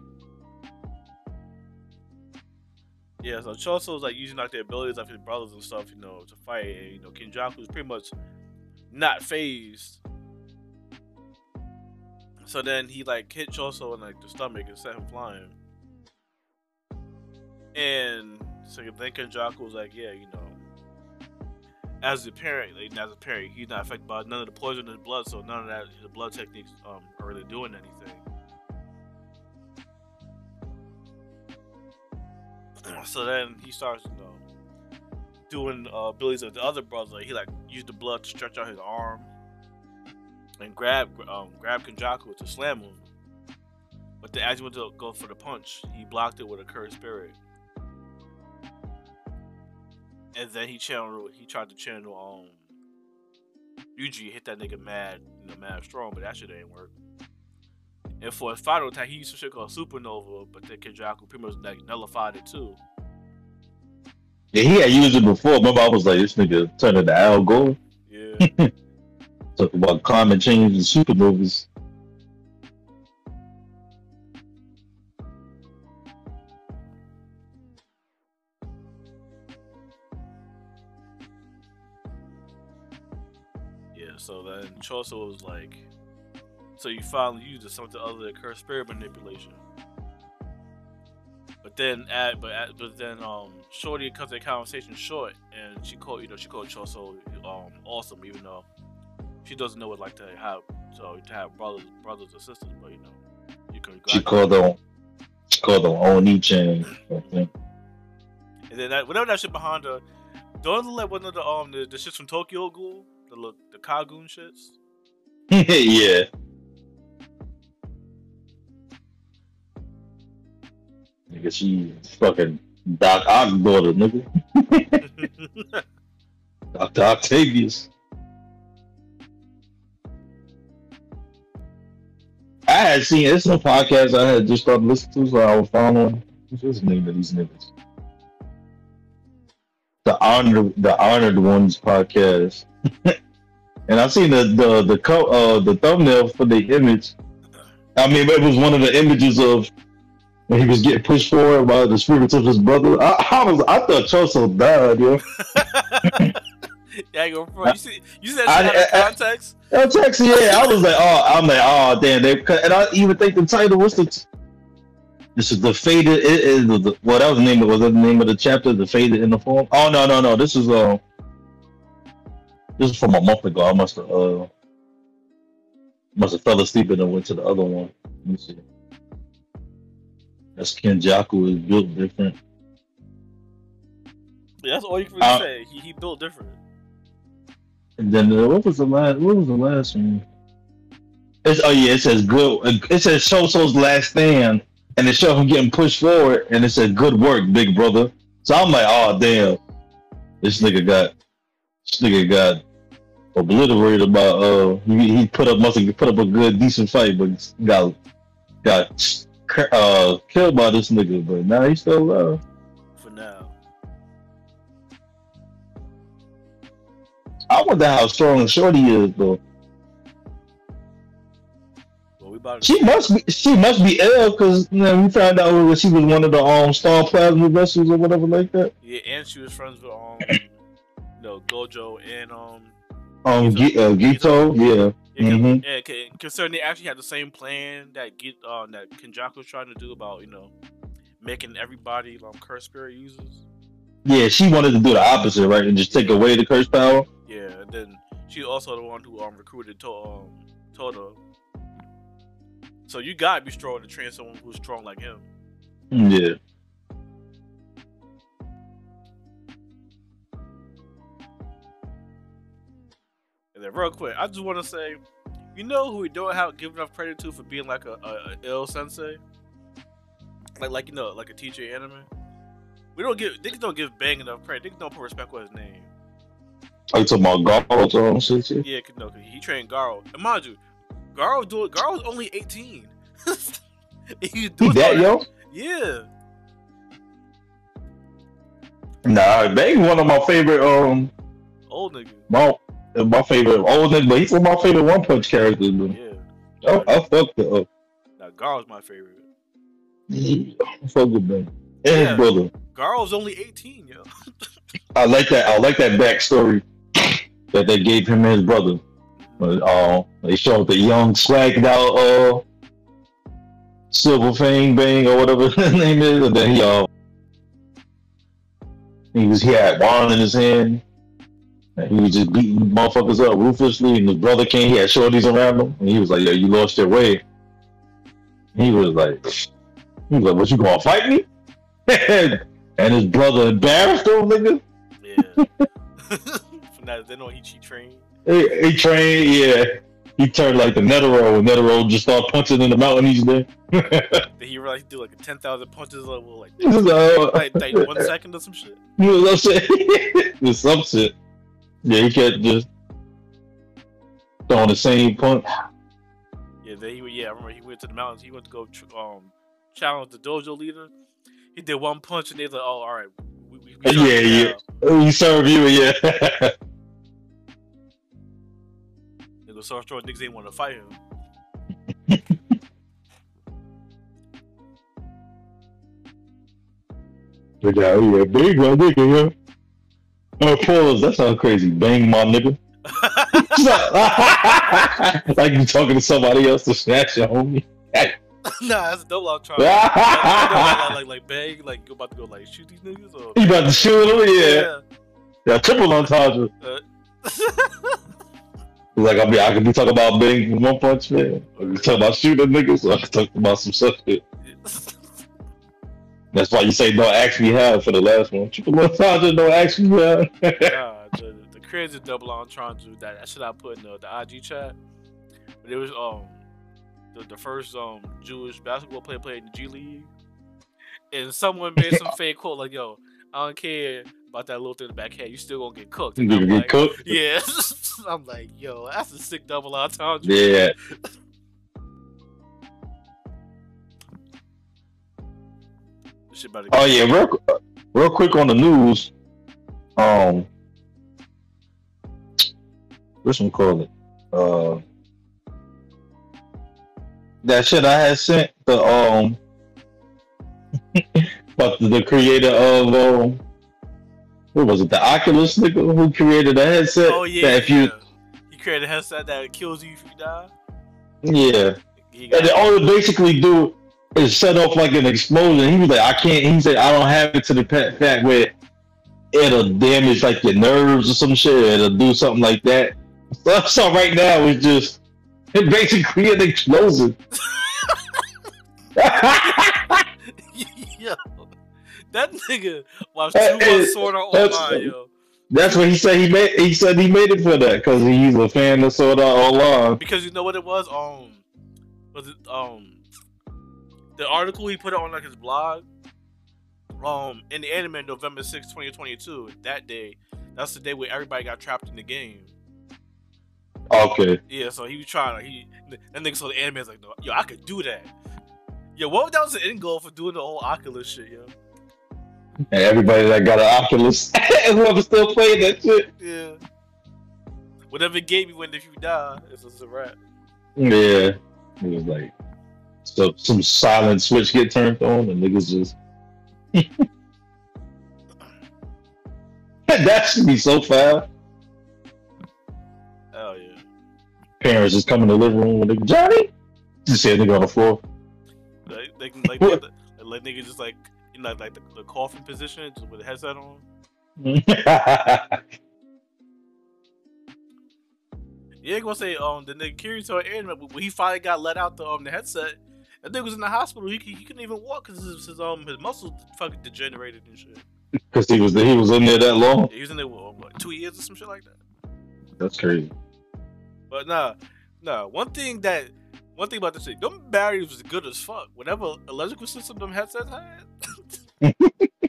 Yeah, so Choso's like using like the abilities of his brothers and stuff, you know, to fight. And you know, Kenjaku's pretty much not phased. So then he like hit Choso in like the stomach and set him flying. And so then Kenjaku was like, yeah, you know, as a parent, like as a parent, he's not affected by none of the poison in his blood, so none of that the blood techniques um are really doing anything. so then he starts, you know, doing uh, of the other brother. He like used the blood to stretch out his arm and grab um, grab Kenjaku to slam him. But then as he went to go for the punch, he blocked it with a cursed spirit. And then he channeled. He tried to channel um Yuji hit that nigga mad, you know, mad strong, but that shit ain't work. And for his final attack, he used some shit called Supernova, but then Kenjaku pretty much like nullified it too. Yeah, he had used it before. Remember, I was like, this nigga turned into Al Gore. Yeah. Talk about climate change and supernovas. Yeah, so then Choso was like, so you finally used something other than cursed spirit manipulation. But then, at but at, but then, um, Shorty cut the conversation short, and she called, you know, she called Choso, um, awesome, even though she doesn't know what it's like to have, so to have brothers, brothers and sisters, but you know, you could. She called them, she called them Oni. I think. And then that, whatever that shit behind her, don't let one of the um the, the shits from Tokyo Ghoul, the look the kagune shits. yeah. Nigga, she fucking Doc Ock's daughter, nigga. Dr. Octavius. Had seen it's some podcast I had just started listening to, so I was following. What's the name of these niggas? The honored, the honored ones podcast. and I seen the the the co- uh the thumbnail for the image. I mean, it was one of the images of when he was getting pushed forward by the spirits of his brother. I, I was I thought Choso died, yo. yeah, go bro. You see, you said I- that shit out I- of context. That text, yeah, I was like, oh, I'm like, oh, damn, they and I even think the title, was the, t- this is the faded, it is the, well, that was the name, of was that the name of the chapter, the faded in the form? Oh, no, no, no, this is, uh, this is from a month ago, I must have, uh, must have fell asleep and then went to the other one. Let me see. That's Kenjaku is built different. Yeah, that's all you can really Uh, say. He, he built different. And then uh, what was the last? What was the last one? It's, oh yeah, it says good. It says Choso's last stand, and it showed him getting pushed forward, and it said good work, big brother. So I'm like, oh damn, this nigga got, this nigga got obliterated by uh, he, he put up must have put up a good decent fight, but got got uh killed by this nigga. But now he's still alive. I wonder how strong Shorty is though. Well, She must be she must be ill because you know, we found out that she was one of the um star plasma vessels or whatever like that. Yeah, and she was friends with um, no Gojo and um, Um, Gi- uh, Geto, yeah, yeah, Mhm. yeah, 'cause- concerning they actually had the same plan that get um that Kenjaku was trying to do about you know making everybody um curse spirit users. Yeah, she wanted to do the opposite, right, and just take away the curse power. Yeah, and then she's also the one who um recruited to um Todo. So you gotta be strong to train someone who's strong like him. Yeah. And then real quick, I just want to say, you know who we don't have give enough credit to for being like a, a, a ill sensei, like like you know like a teacher anime. We don't give niggas don't give Bang enough credit. Niggas don't put respect with his name. Are you talking about Garo or some shit? shit? Yeah, 'cause no, 'cause he trained Garo. And mind you, Garo do it. Garo's only eighteen. he He doing that yo? Yeah. Nah, Bang one of my favorite um Old nigga. my my favorite old nigga, but he's one of my favorite One Punch characters. Man. Yeah. I, I fuck the uh, Now Garo's my favorite. I fuck with Bang. And Yeah. his brother. Garo's only eighteen, yo. I like that. I like that backstory that they gave him and his brother. But uh, they showed the young swagged out uh Silver Fang Bang or whatever his name is, and then he uh he was he had wand in his hand. And he was just beating motherfuckers up ruthlessly, and his brother came. He had shorties around him, and he was like, "Yo, you lost your way." He was like, "He was like, what you gonna fight me?" And his brother embarrassed him, nigga. Yeah. From that, they know he cheat trained. He, he trained, yeah. He turned like the Netero, and Netero just started punching in the mountain each day. Then he he do like a ten thousand punches level, like so, like, like one second or some shit. you know what I'm saying? It's some shit. Yeah, he kept just throwing the same punch. Yeah, then he yeah. I remember he went to the mountains. He went to go um challenge the dojo leader. He did one punch and they like, oh, all right, we, we, we Yeah, yeah. He served you, yeah. They go so strong niggas ain't want to fight him. But yeah, yeah, big my nigga, yeah. Oh, pause. That sounds crazy. Bang my nigga. like you talking to somebody else to snatch your homie. nah, that's a double out trying. like, like, like, like, bang, like you about to go like shoot these niggas or You about to shoot him? Yeah. Yeah, triple entendre. Uh, Like I mean, I could be talking about bang one punch man. I could talk about shooting niggas. Or I could talk about some stuff. shit. That's why you say don't actually have for the last one. Triple entendre don't actually have. nah, the, the crazy double entendre that, that shit I put in the, the IG chat. But it was um the, the first um Jewish basketball player played in the G League, and someone made some fake quote like, "Yo, I don't care about that little thing in the backhand. You still gonna get cooked." You And I'm get like, cooked? Yeah, I'm like, yo, that's a sick double. Yeah. Shit about to Oh yeah, real, real quick on the news. Um, what's one call it? Uh, that shit I had sent the um, but the creator of um, what was it? The Oculus nigga who created the headset. Oh yeah, That if you, yeah. he created a headset that kills you if you die. yeah. And then all it basically do is set off like an explosion. He was like, I can't. He said, I don't have it to the fact where it'll damage like your nerves or some shit. It'll do something like that. So, so right now it's just it basically an explosion. yo, that nigga watched too uh, much Sword Art that's- Online, yo. That's what he said. He made. He said he made it for that because he's a fan of Sword Art Online. Because you know what it was? Um, was it um, the article he put on like his blog. Um, in the anime, November 6, 2022, that day, that's the day where everybody got trapped in the game. Okay. Yeah, so he was trying to he that nigga saw the anime is like, no, yo, I could do that. Yo, what that was the end goal for doing the whole Oculus shit, yo? And everybody that got an Oculus, whoever still playing that shit. Yeah. Whatever game you win if you die, it's, it's a wrap. Yeah. It was like so some silent switch get turned on and niggas just that should be so foul. Parents just come in the living room and they Johnny just say nigga on the floor. Like, they can like, like, like niggas just like in like, like the, the coffin position just with the headset on. Yeah, gonna say um the nigga Kirito and when he finally got let out the um the headset, that nigga was in the hospital. He, he couldn't even walk because his, his um his muscles fucking degenerated and shit. Because he was he was in there that long. He was in there what two years or some shit like that. That's crazy. But nah, nah. One thing that one thing about this shit, them batteries was good as fuck. Whatever electrical system them headsets had.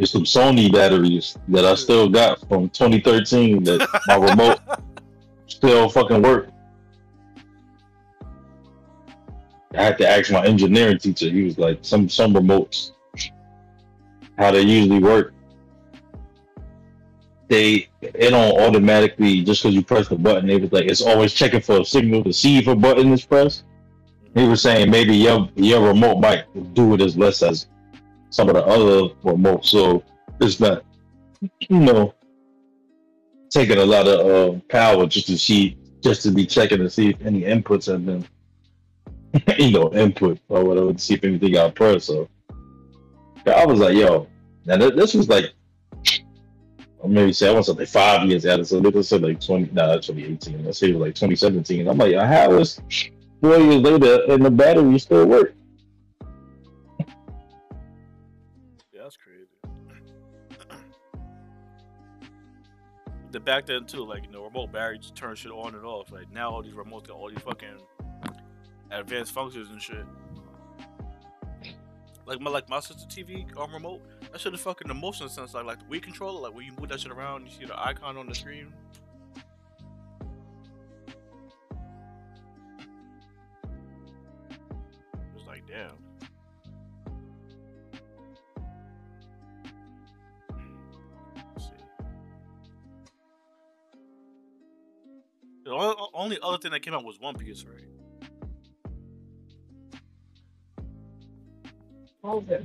It's some Sony batteries that I still got from 2013 that my remote still fucking work. I had to ask my engineering teacher. He was like, some some remotes, how they usually work. They it don't automatically just because you press the button. They was like, it's always checking for a signal to see if a button is pressed. He was saying maybe your your remote might do it as less as some of the other remotes, so it's not, you know, taking a lot of uh, power just to see, just to be checking to see if any inputs have been, you know, input or whatever to see if anything got pressed. So I was like, yo, now th- this was like, maybe say I want something five years out so let's say like twenty, nah, that's 2018. Let's say it was like 2017. I'm like, how is four years later and the battery still work? Yeah, that's crazy. the back then too, like you know, remote battery just turn shit on and off. Like now, all these remotes got all these fucking advanced functions and shit. Like my like my sister TV on um, remote, that shit is fucking the motion sensor, like like the Wii controller, like when you move that shit around, you see the icon on the screen. It's like damn. The only, only other thing that came out was One Piece, right? What was?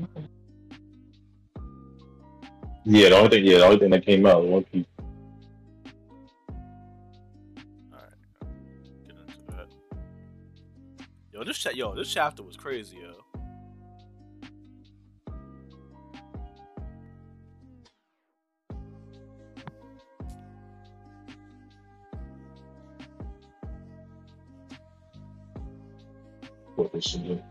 Yeah, the only thing, yeah, the only thing that came out was One Piece. All right, get into that. Yo, this cha- yo, this chapter was crazy, yo. What they should do.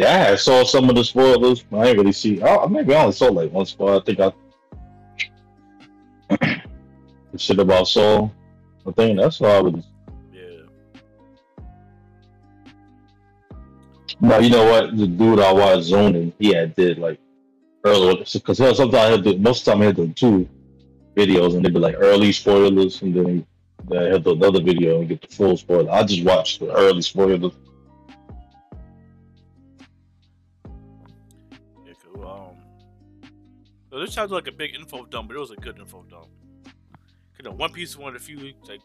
Yeah, I saw some of the spoilers. I didn't really see. Oh, maybe I only saw like one spoiler. I think I the shit about Saul. I think that's why I was. Yeah. No, you know what? The dude I watched zoning, he had did like earlier because sometimes I had to, most of the time I had the two videos and they'd be like early spoilers and then I had the another video and get the full spoiler. I just watched the early spoilers. So this chapter was like a big info dump, but it was a good info dump. You know, One Piece is one of the few like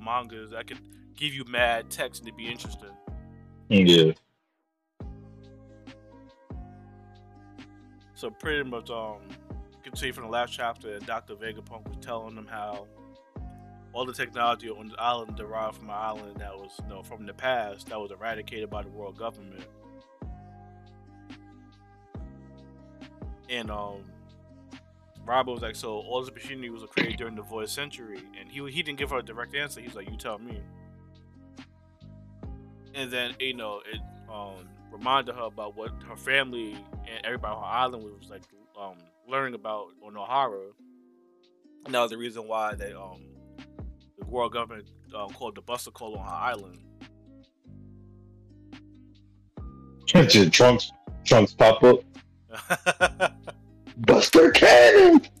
mangas that could give you mad text and to be interesting. Yeah. So pretty much, um, you can see from the last chapter, that Dr. Vegapunk was telling them how all the technology on the island derived from an island that was, you know, from the past that was eradicated by the world government. And um, Robin was like, "So all this machinery was created during the Void Century," and he he didn't give her a direct answer. He was like, "You tell me." And then you know it um reminded her about what her family and everybody on her island was like um learning about on Ohara. And that was the reason why they um the world government um, called the Buster Call on her island. Trunks, trunks pop up. Buster Cannon.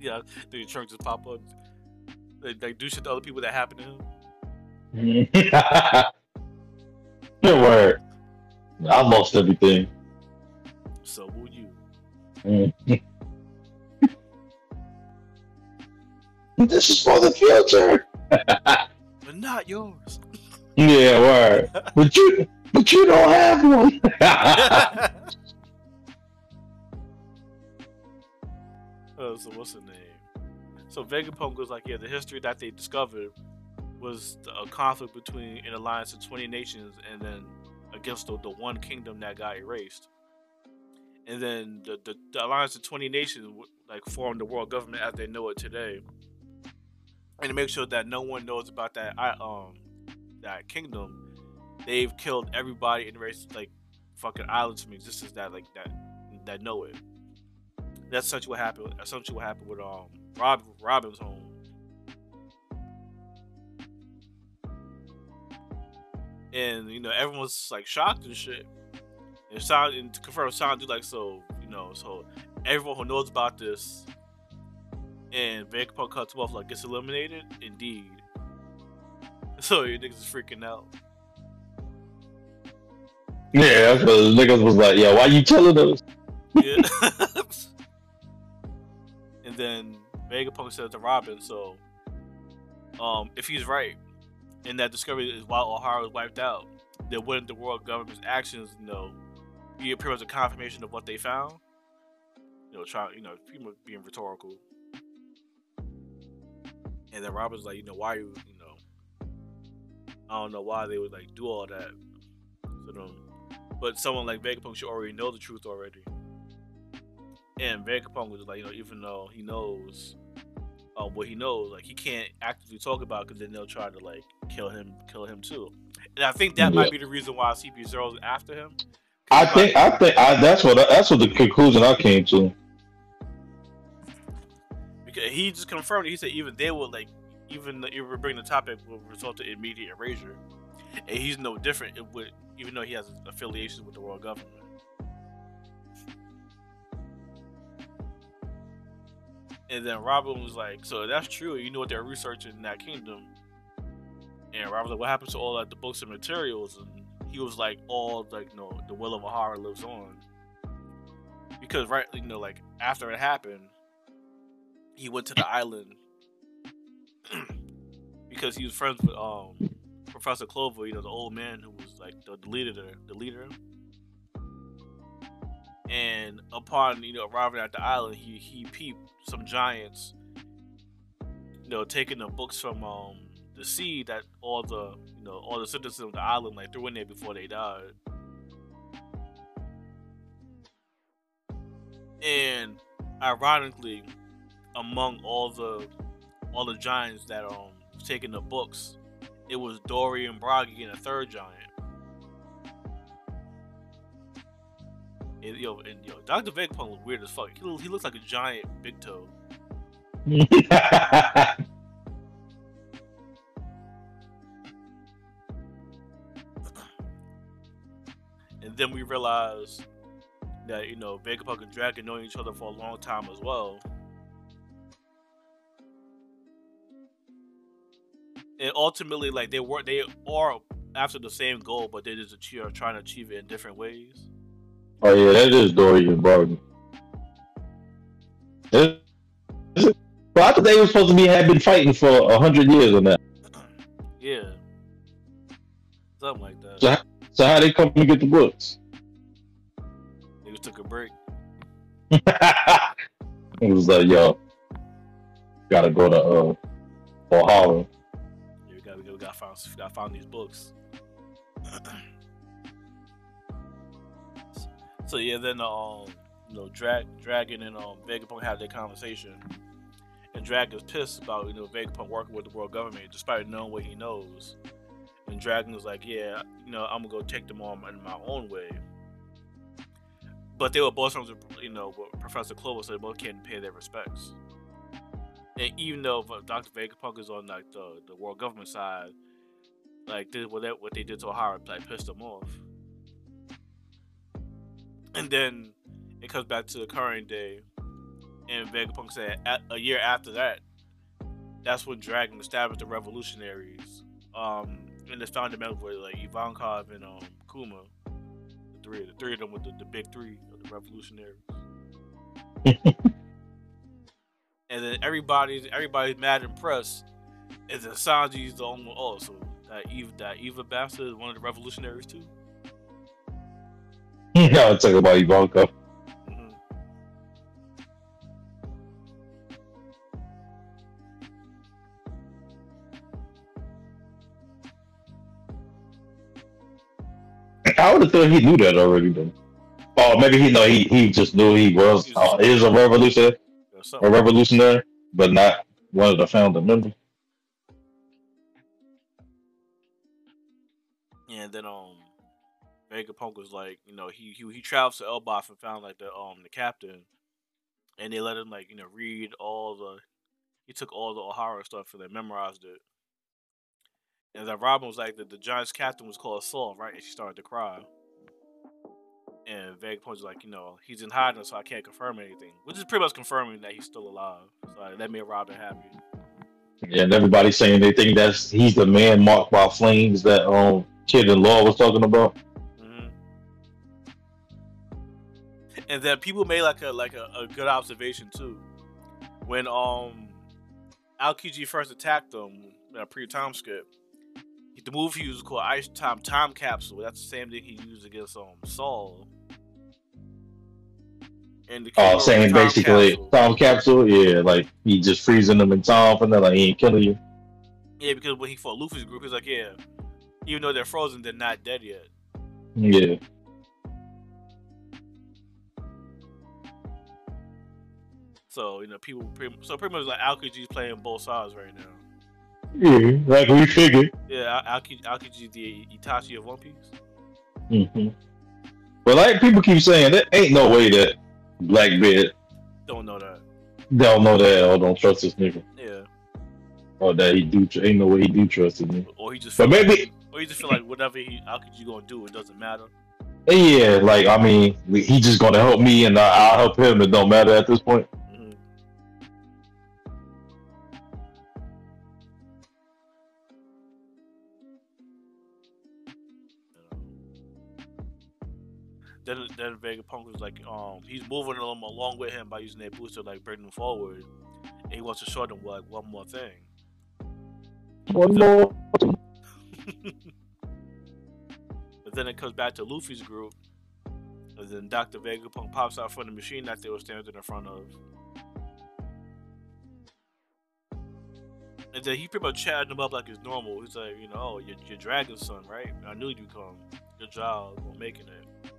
yeah, the trunk just pop up. They, they do shit to other people that happen to him. Good word. I lost everything. So will you. Mm. this is for the future. But not yours. Yeah, word. But you, but you don't have one. uh, so what's the name? So Vegapunk was like, yeah, the history that they discovered was a conflict between an alliance of 20 nations and then against the, the one kingdom that got erased. And then the, the, the alliance of 20 nations like formed the world government as they know it today. And to make sure that no one knows about that um that kingdom, they've killed everybody in race like fucking islands from existence that like that that know it. That's essentially what happened. Essentially what happened with um Rob Robin's home. And you know everyone's like shocked and shit. And sound and to confirm sound like so you know so everyone who knows about this and Vegapunk cuts off like gets eliminated. Indeed. So you niggas is freaking out. Yeah, that's what niggas was like, yeah, why you telling us? Yeah. and then Vegapunk says to Robin, so um, if he's right, and that discovery is why Ohara was wiped out, then wouldn't the world government's actions, you know, be pretty much a confirmation of what they found? You know, trying, you know, people being rhetorical. And then Robin's like, you know, why you, you know, I don't know why they would like do all that. So them, but someone like Vegapunk should already know the truth already. And Vegapunk was like, you know, even though he knows uh, what he knows, like he can't actively talk about because then they'll try to like kill him, kill him too. And I think that Yeah. might be the reason why CP Zero's after him. I think I think I, that's what that's what the conclusion I came to. because he just confirmed it. He said even they will like even if we bring the topic will result in immediate erasure, and he's no different. It would even though he has affiliations with the world government. And then Robin was like, "So that's true. You know what they're researching in that kingdom?" And Robin was like, "What happened to all like the books and materials?" And he was like, "All like no, the will of Ohara lives on." Because right, you know, like after it happened, he went to the island because he was friends with um Professor Clover, you know, the old man who was like the, the leader the leader. And upon you know arriving at the island, he he peeped some giants, you know, taking the books from um the sea that all the you know all the citizens of the island like threw in there before they died. And ironically, among all the all the giants that um taking the books, it was Dory and Brogy and a third giant. And, yo, and yo, Dr. Vegapunk was weird as fuck. He, he looks like a giant big toe. And then we realized that you know Vegapunk and Dragon knowing each other for a long time as well. And ultimately, like they were, they are after the same goal, but they just achieve, are trying to achieve it in different ways. oh yeah, that is Dory and Bargain. But I thought they were supposed to be had been fighting for a hundred years or that. Yeah, something like that. So, so how they come to get the books? They just took a break. it was like, yo, gotta go to uh, Ohio. Got found these books. so yeah, then um, you know, Drag Dragon and um Vegapunk had their conversation, and Dragon's pissed about you know Vegapunk working with the world government despite knowing what he knows. And Dragon was like, yeah, you know, I'm gonna go take them on in my own way. But they were both from, you know, Professor Clover so they both can't pay their respects. And even though Dr. Vegapunk is on like the, the world government side, like did what they, what they did to Ohara like pissed him off. And then it comes back to the current day, and Vegapunk said a, a year after that, that's when Dragon established the revolutionaries. Um, and the fundamental were like Ivankov and um Kuma, the three the three of them with the, the big three of the revolutionaries. and then everybody's everybody's mad and impressed. And then Sanji's the only one. Oh, so that Eva that Eva Bassa is one of the revolutionaries too. Yeah, I'll talk about Ivanka. Mm-hmm. I would have thought he knew that already, though. Oh, maybe he know he, he just knew he was uh, is a revolutionary, a revolutionary, but not one of the founding members. And then um, Vegapunk was like, you know, he he he travels to Elbaf and found like the um the captain, and they let him like you know read all the, he took all the Ohara stuff and they memorized it. And then Robin was like, the, the giant's captain was called Saul, right? And she started to cry. And Vegapunk was like, you know, he's in hiding, so I can't confirm anything, which is pretty much confirming that he's still alive. So that made Robin happy. Yeah, and everybody's saying they think that's he's the man marked by flames that um kid in law was talking about. hmm And then people made like a like a, a good observation too. When um Aokiji first attacked them, uh, pre time skip, the move he used was called Ice Time Time Capsule. That's the same thing he used against um Saul. And the Oh, saying was basically Capsule. time capsule. Yeah, like he just freezing them in time for that. Like he ain't killing you. Yeah, because when he fought Luffy's group, he's like, yeah, even though they're frozen, they're not dead yet. Yeah. So you know, people pretty, so pretty much like Aokiji's playing both sides right now. Yeah, like we figured. Yeah, Al- Aoki, Aokiji the Itachi of One Piece. Mm-hmm. But like people keep saying, there ain't no way that Blackbeard Don't know that. don't know that or don't trust this nigga Yeah, or that he do. Ain't no way he do trust this nigga. or he just. But maybe- or he just feel like whatever he Aokiji gonna do, it doesn't matter. Yeah, like I mean, he just gonna help me and I- I'll help him. It don't matter at this point. hmm Then, then Vegapunk was like, um, he's moving along, along with him by using that booster, like bringing him forward, and he wants to show them like one more thing. One more. But then it comes back to Luffy's group, and then Dr. Vegapunk pops out from the machine that they were standing in front of. And then he pretty much chatting him up like it's normal. He's like, you know, oh, you're, you're Dragon's son, right? I knew you'd come. Good job on making it.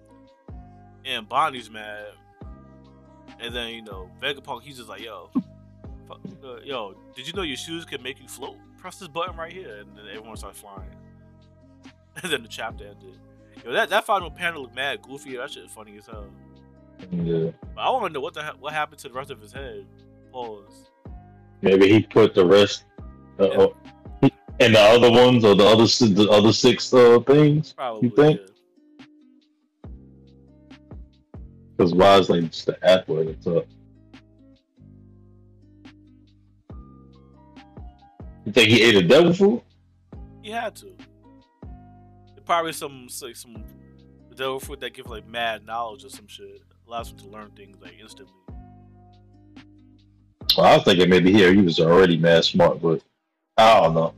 And Bonnie's mad. And then, you know, Vegapunk, he's just like, yo, fuck, uh, yo, did you know your shoes can make you float? Press this button right here. And then everyone starts flying. And then the chapter ended. Yo, that, that final panel looked mad goofy. That shit is funny as hell. Yeah, But I want to know what the what happened to the rest of his head. Pause. maybe he put the rest. Uh, uh, and the other ones or the other the other six uh, things. Probably. think? yeah. Because why is like just the apple at the top? You think he ate a devil fruit? He had to. Probably some like some devil fruit that give like mad knowledge or some shit. Allows him to learn things like instantly. Well, I was thinking maybe here he was already mad smart, but I don't know.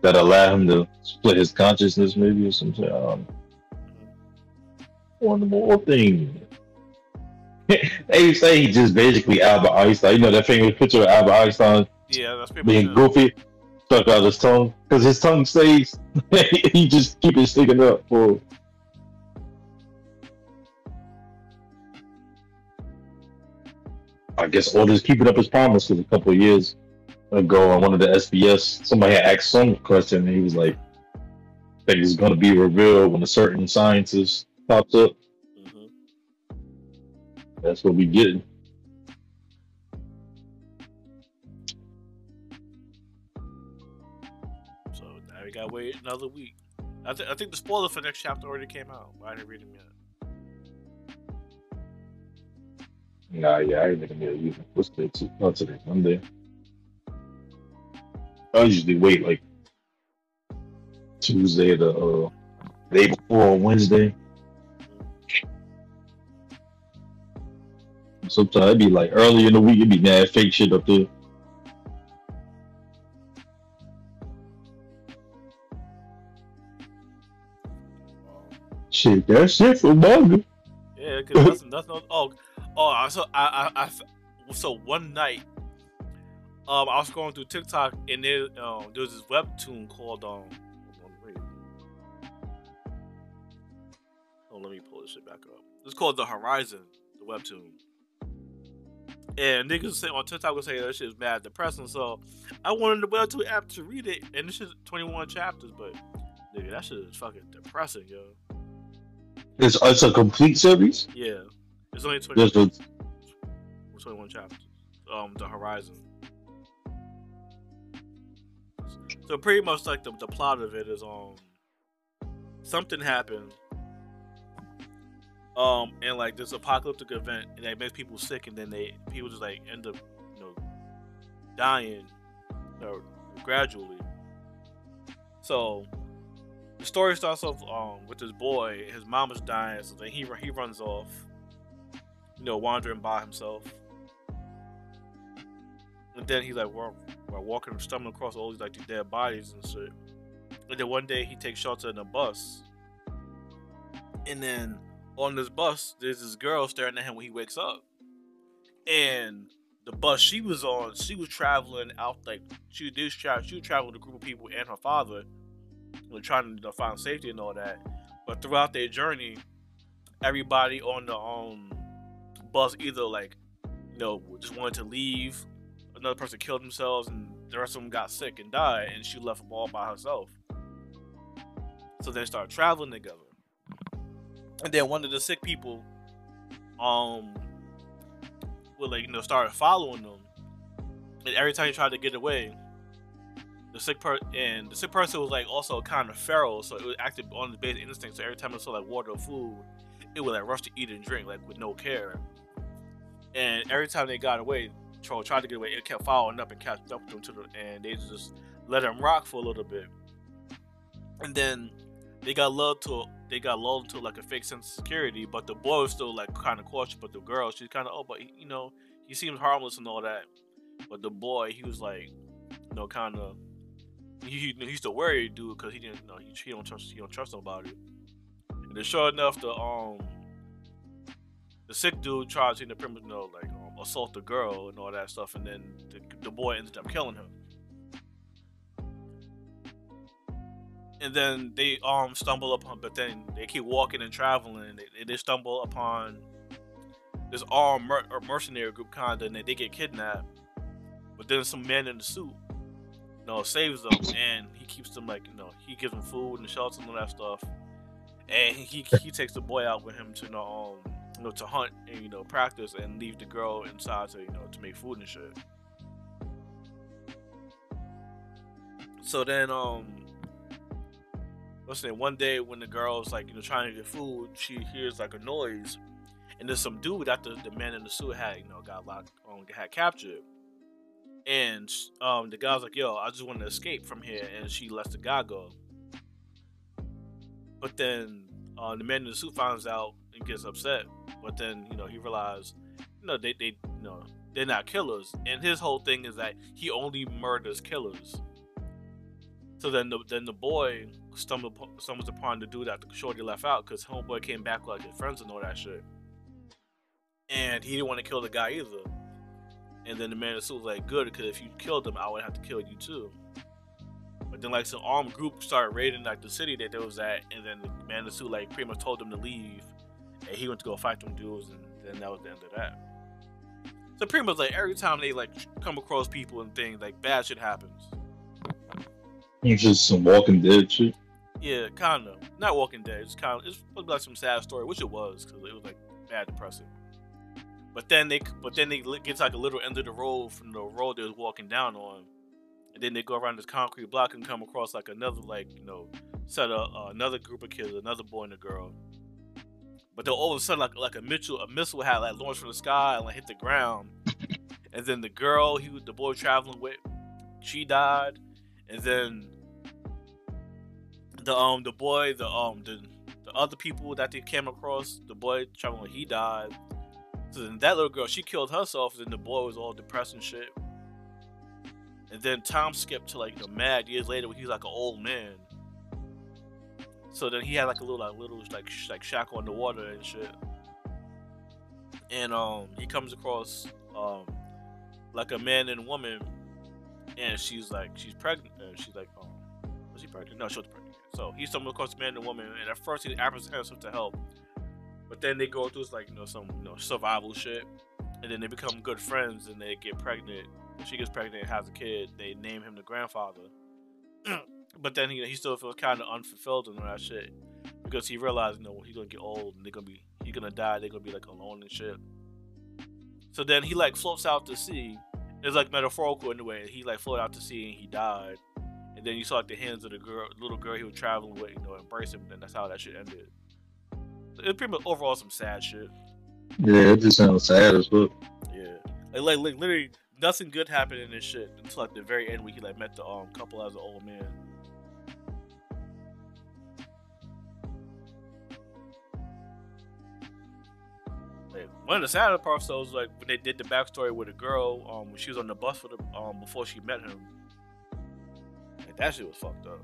That allow him to split his consciousness, maybe or something. I don't know. Mm-hmm. One more thing. they say he just basically Albert Einstein. You know that famous picture of Albert Einstein Yeah, that's pretty being goofy. Stuck out his tongue because his tongue stays. he just keep it sticking up for. I guess or just keeping up his promise because a couple of years ago on one of the SBS, somebody had asked some question and he was like, "I think it's going to be revealed when a certain scientist pops up." Mhm. That's what we getting. Now we gotta wait another week. I, th- I think the spoiler for next chapter already came out, but I didn't read them yet. Nah, yeah, I gonna get it either. What's the two? Not today, Monday. I usually wait like Tuesday to uh day before Wednesday. Sometimes it'd be like early in the week, it'd be mad fake shit up there. That shit, that's it for manga. Yeah, because nothing, nothing. Oh, oh, I so I, I, I, so one night, um, I was going through TikTok and there, um, there was this webtoon called um. Oh, let me pull this shit back up. It's called The Horizon, the webtoon. And niggas say on TikTok will saying that shit is mad depressing. So I wanted the webtoon app to read it, and this is 21 chapters, but nigga, that shit is fucking depressing, yo. It's it's a complete series. Yeah, it's only 20, Just a, 21 chapters. Um, The Horizon. So pretty much like the, the plot of it is um something happened um and like this apocalyptic event and that makes people sick and then they people just like end up you know dying or gradually so the story starts off um with this boy his mom is dying so then he he runs off you know wandering by himself and then he's like we're walking stumbling across all these like these dead bodies and shit and then one day he takes shelter in a bus and then on this bus, there's this girl staring at him when he wakes up. And the bus she was on, she was traveling out like she did. She was traveling with a group of people and her father, were trying to find safety and all that. But throughout their journey, everybody on the um bus either like you know just wanted to leave, another person killed themselves, and the rest of them got sick and died, and she left them all by herself. So they started traveling together and then one of the sick people um would like you know started following them and every time he tried to get away the sick person and the sick person was like also kind of feral so it was active on the basic instinct so every time it saw like water or food it would like rush to eat and drink like with no care and every time they got away troll tried to get away it kept following up and catching up to them and they just let him rock for a little bit and then they got lulled to they got lulled into like a fake sense of security, but the boy was still like kind of cautious. But the girl, she's kind of oh, but you know, he seems harmless and all that. But the boy, he was like, you know, kind of he, he he's still worried, dude, because he didn't you know he, he don't trust he don't trust nobody. And then sure enough, the um the sick dude tried to you know like um, assault the girl and all that stuff, and then the, the boy ended up killing him. and then they um stumble upon, but then they keep walking and traveling, and they, they stumble upon this armed mer- or mercenary group, kinda, and they, they get kidnapped. But then some men in the suit, you know, saves them, and he keeps them like you know, he gives them food and shelter and all that stuff, and he he takes the boy out with him to you know, um, you know to hunt and you know practice, and leave the girl inside to you know to make food and shit. So then um what's name? One day when the girl's like, you know, trying to get food, she hears like a noise, and there's some dude the, the man in the suit had, you know, got locked, on um, had captured. And um, the guy's like, "Yo, I just want to escape from here," and she lets the guy go. But then uh, the man in the suit finds out and gets upset. But then you know he realizes, you know, they they you know they're not killers, and his whole thing is that he only murders killers. So then the then the boy stumbled stumbles upon the dude that the shorty left out because homeboy came back with like his friends and all that shit, and he didn't want to kill the guy either. And then the man in the suit was like, "Good, because if you killed them, I would have to kill you too." But then like some armed group started raiding like the city that they was at, and then the man in the suit like pretty much told them to leave, and he went to go fight them dudes, and then that was the end of that. So pretty much like every time they like come across people and things, like bad shit happens. it's just some Walking Dead shit. Yeah, kind of. Not Walking Dead. It's kind of. It's like some sad story, which it was because it was like bad, depressing. But then they, but then they get like a little end of the road from the road they was walking down on, and then they go around this concrete block and come across like another like you know set of uh, another group of kids, another boy and a girl. But then all of a sudden, like like a missile, a missile had like launched from the sky and like hit the ground, and then the girl he the boy traveling with, she died, and then the um the boy the um the the other people that they came across the boy traveling he died so then that little girl she killed herself and the boy was all depressed and shit. And then Tom skipped to like you know, mad years later when he was like an old man. So then he had like a little like little like sh- like shack on the water and shit. And um he comes across um like a man and woman and she's like she's pregnant and she's like um was she pregnant? No she was pregnant. So he stumbled across a man and woman, and at first he apprehends himself to help, But then they go through like you know some you know survival shit, and then they become good friends, and they get pregnant. She gets pregnant and has a kid, they name him the grandfather. but then he he still feels kind of unfulfilled and all that shit because he realized you know he's gonna get old and they're gonna be he's gonna die. They're gonna be like alone and shit. So then he like floats out to sea. It's like metaphorical in a way. He like floated out to sea and he died. And then you saw like the hands of the girl, little girl he was traveling with, you know, embrace him. And that's how that shit ended. It's pretty much overall some sad shit. Yeah, it just sounds sad as fuck. Yeah, like, like like literally nothing good happened in this shit until like the very end where he like met the um couple as an old man. Like, one of the saddest parts though was like when they did the backstory with a girl um when she was on the bus for the um before she met him. Like that shit was fucked up.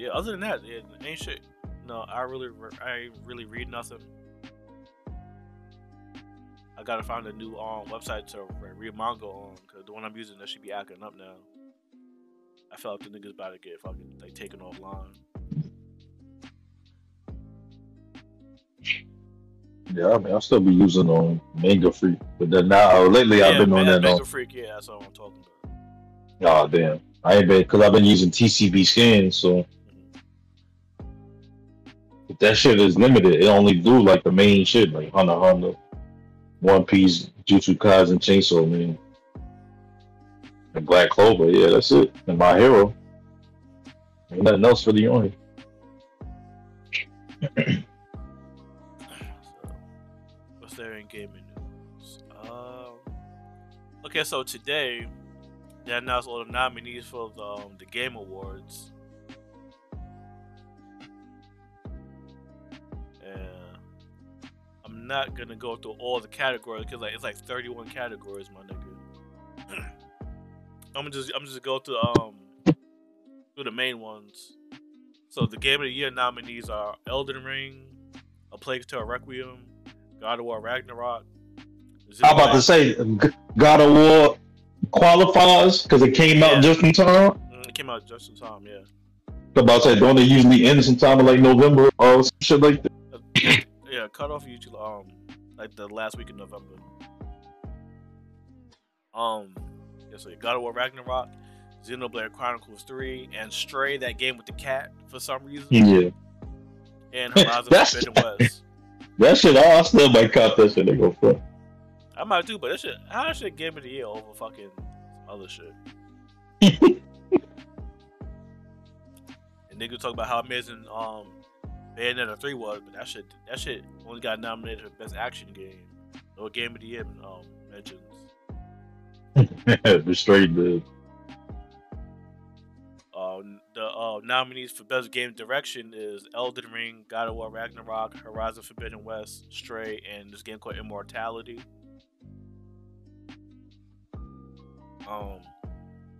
Yeah, other than that, yeah, ain't shit. No, I really, I really read nothing. I gotta find a new um website to read manga on because the one I'm using that should be acting up now. I felt like the niggas about to get fucking like taken offline. Yeah, I mean, I'll still be using on Manga Freak, but then now uh, lately I've been on Man- that. Manga On, Freak, yeah, that's what I'm talking about. oh damn, I ain't been because I've been using TCB scans, so that shit is limited. It only do like the main shit, like Hunter Hunter, One Piece, Jujutsu Kaisen, Chainsaw Man, and Black Clover. Yeah, that's it. And My Hero. Ain't nothing else for the on. So, what's there in gaming news? Um, okay, so today they announced all the nominees for the, um, the Game Awards. I'm not gonna go through all the categories because like it's like 31 categories, my nigga. I'm just I'm just go through um through the main ones. So the Game of the Year nominees are Elden Ring, A Plague Tale Requiem, God of War Ragnarok. I'm about to say God of War qualifies because it came out just in time. Mm, It came out just in time, yeah. I'm about to say, don't they usually end sometime in like November or some shit like that? Yeah, cut off usually um like the last week of November. Um, yeah, so God of War Ragnarok, Xenoblade Chronicles 3, and Stray, that game with the cat for some reason, Yeah, and Horizon Forbidden West. that shit. I still might cop that shit. They go for. I might do, but that shit, how shit Game of the Year over fucking other shit. and niggas talk about how amazing um Bayonetta 3 was, but that shit that shit only got nominated for best action game. No game of the year um mentions. the straight dude. Uh, the uh, nominees for best game direction is Elden Ring, God of War Ragnarok, Horizon Forbidden West, Stray, and this game called Immortality. Um,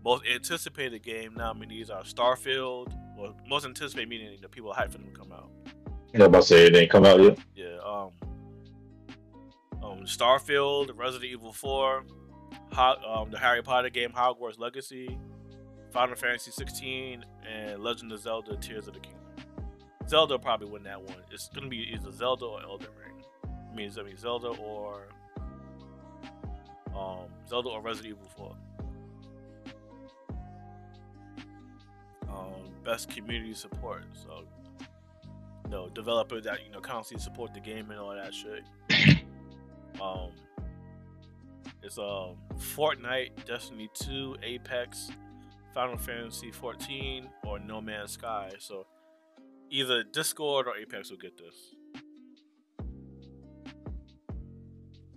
most anticipated game nominees are Starfield. Well, most anticipated meaning the people hyped for them to come out. To say it ain't come out yet. Yeah. Um. Um. Starfield, Resident Evil 4, Ho- um, the Harry Potter game Hogwarts Legacy, Final Fantasy 16, and Legend of Zelda: Tears of the Kingdom. Zelda probably win that one. It's gonna be either Zelda or Elden Ring. I mean, I mean Zelda or um Zelda or Resident Evil 4. Um, best community support. So you know, developers that you know constantly support the game and all that shit. Um, it's um Fortnite, Destiny 2, Apex, Final Fantasy 14, or No Man's Sky. So either Discord or Apex will get this.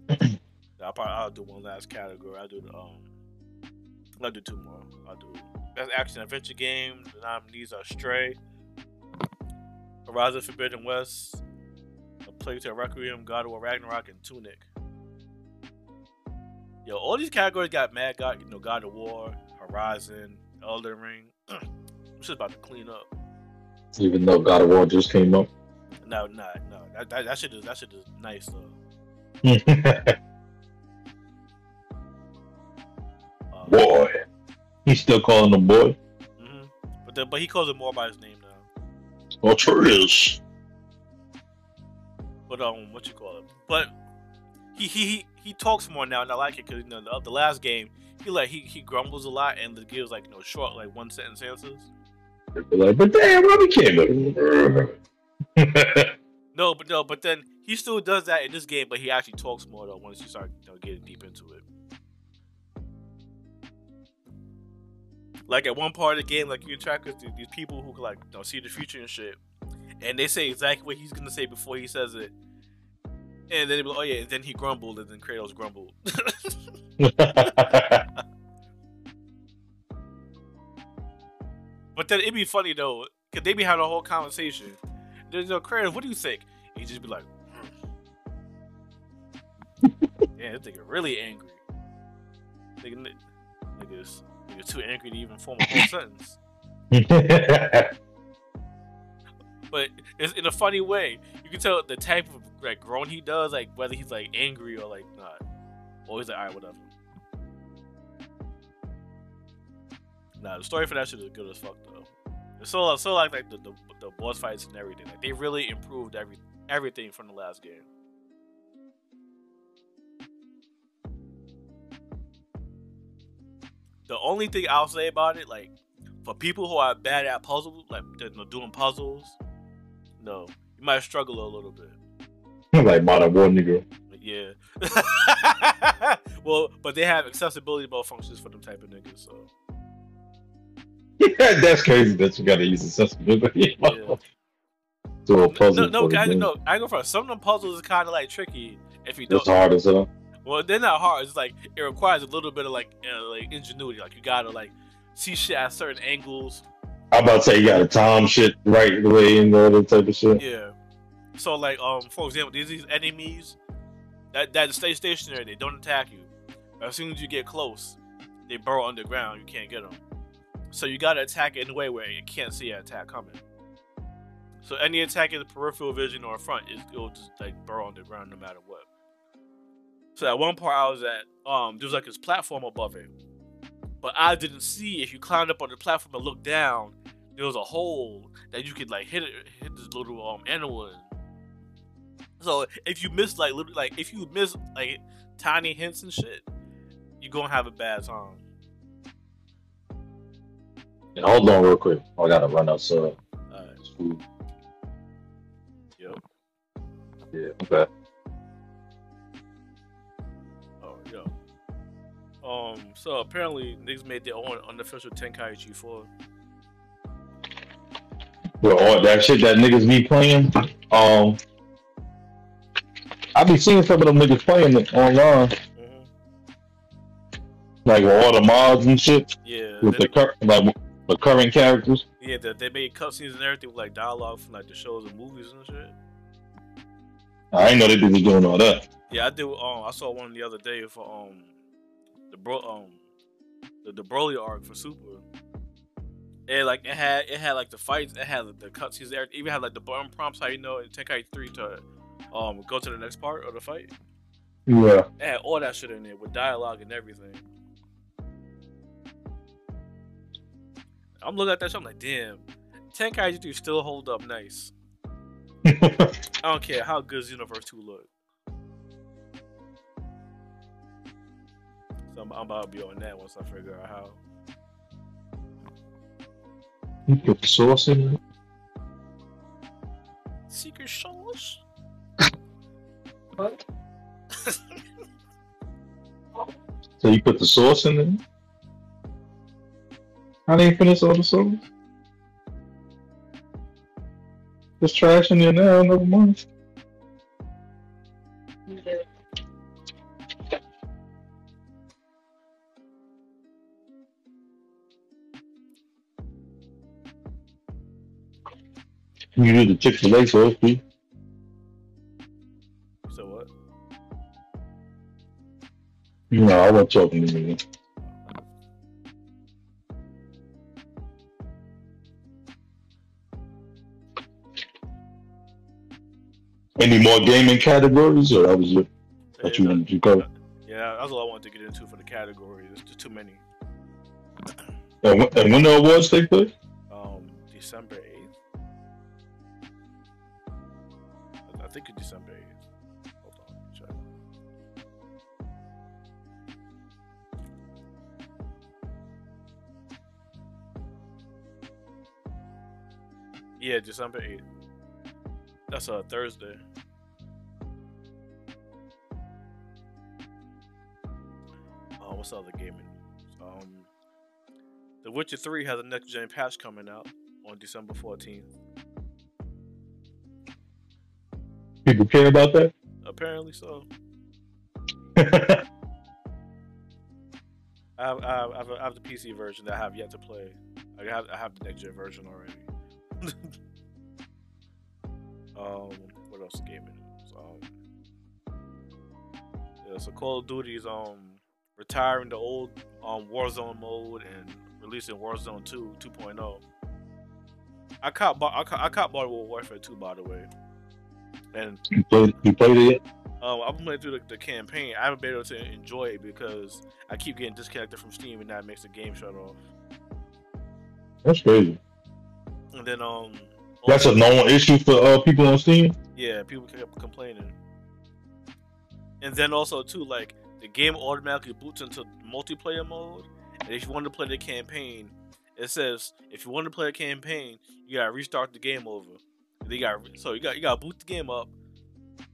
I'll probably I'll do one last category. I'll do the um I'll do two more. I'll do best action adventure game. The nominees are Stray, Horizon Forbidden West, A Plague Tale Requiem, God of War Ragnarok, and Tunic. Yo, all these categories got mad. Got you know, God of War, Horizon, Elden Ring. I'm just about to clean up. Even though God of War just came out. No, no, no. That, that, that shit is that shit is nice though. boy, he's still calling him boy. hmm But the, but he calls it more by his name now. Oh, is. But um, what you call it? But he he he, he talks more now, and I like it because you know the, the last game he like he, he grumbles a lot and the gives like you know short like one sentence answers. Like, but damn, Robbie came. No, but no, but then he still does that in this game, but he actually talks more though once you start you know, getting deep into it. Like at one part of the game, like you interact with these people who like know, see the future and shit, and they say exactly what he's gonna say before he says it, and then they be like, oh yeah, and then he grumbled, and then Kratos grumbled. but then it'd be funny though, cause they be having a whole conversation. There's no Kratos, what do you think? And he just be like, hmm. yeah, this nigga really angry. Nigga, niggas, nigga too angry to even form a whole sentence. But it's in a funny way. You can tell the type of like groan he does, like whether he's like angry or like not. Or he's like, alright, whatever. Nah, the story for that shit is good as fuck though. It's so so like like the, the the boss fights and everything. Like they really improved every everything from the last game. The only thing I'll say about it, like for people who are bad at puzzles, like doing puzzles, no, you might struggle a little bit. like modern war nigga. Yeah. well, but they have accessibility mode functions for them type of niggas, so Yeah, that's crazy that you gotta use accessibility. Yeah. to a puzzle. no, no, I, no, I go for. Some of them puzzles is kind of like tricky if you don't. It's hard as hell. Well, they're not hard. It's like it requires a little bit of like uh, like ingenuity. Like you gotta like see shit at certain angles. I'm about to say you gotta time shit right the way and all that type of shit. Yeah. So like um for example, these these enemies that that stay stationary. They don't attack you. As soon as you get close, they burrow underground. You can't get them. So you gotta attack it in a way where you can't see an attack coming. So any attack in the peripheral vision or front is it'll just like burrow underground no matter what. So at one part I was at um there was like this platform above it. But I didn't see if you climbed up on the platform and looked down, there was a hole that you could like hit it hit this little um animal in. So if you miss like little like if you miss like tiny hints and shit, you're gonna have a bad time. And hold on real quick. I gotta run outside. Alright, yep. Yeah, okay. Um, so apparently niggas made their own unofficial Tenkaichi 4. Well, all that shit that niggas be playing. Um, I be seeing some of them niggas playing it online, hmm like with all the mods and shit Yeah, with they, the cur- like the current characters. yeah, they, they made cutscenes and everything with like dialogue from like the shows and movies and shit. I ain't know they was doing all that. Yeah, I do. Um, I saw one the other day for um bro um the, the Broly arc for Super. And like it had it had like the fights, it had the cutscenes there, it even had like the button prompts how you know in Tenkaichi three to um go to the next part of the fight. Yeah. It had all that shit in there with dialogue and everything. I'm looking at that shit, I'm like, damn, Tenkaichi 3 still hold up nice. I don't care how good Xenoverse 2 look. So I'm, I'm about to be on that once I figure out how. You put the sauce in it. Secret sauce? What? So you put the sauce in it. I didn't finish all the sauce. There's trash in there now. Never mind. You do the Chick Fil A sauce, too. So what? No, I wasn't talking to you. Any more gaming categories, or that was it? That you wanted to go? Yeah, that's all I wanted to get into for the category. There's just too many. And, when- and when the awards take place? Um, December think it's December 8th. Hold on, check. Yeah, December 8th. That's a Thursday. Oh, what's the other gaming? Um, The Witcher 3 has a next gen patch coming out on December 14th. People care about that. Apparently so. I have, I have, I have, a, I have the PC version that I have yet to play. I have, I have the next gen version already. um, what else? Is gaming news. Um, yeah, so Call of Duty is um retiring the old um Warzone mode and releasing Warzone 2 2.0. I caught I caught, I caught Modern Warfare 2 by the way, and you played, you played it yet? um, I've been playing through the, the campaign. I haven't been able to enjoy it because I keep getting disconnected from Steam, and that makes the game shut off. That's crazy. And then um, That's a known issue for uh, people on Steam. yeah, people kept complaining. And then also too, like the game automatically boots into multiplayer mode, and if you want to play the campaign, it says if you want to play a campaign, you gotta restart the game over. You got so you got you gotta boot the game up,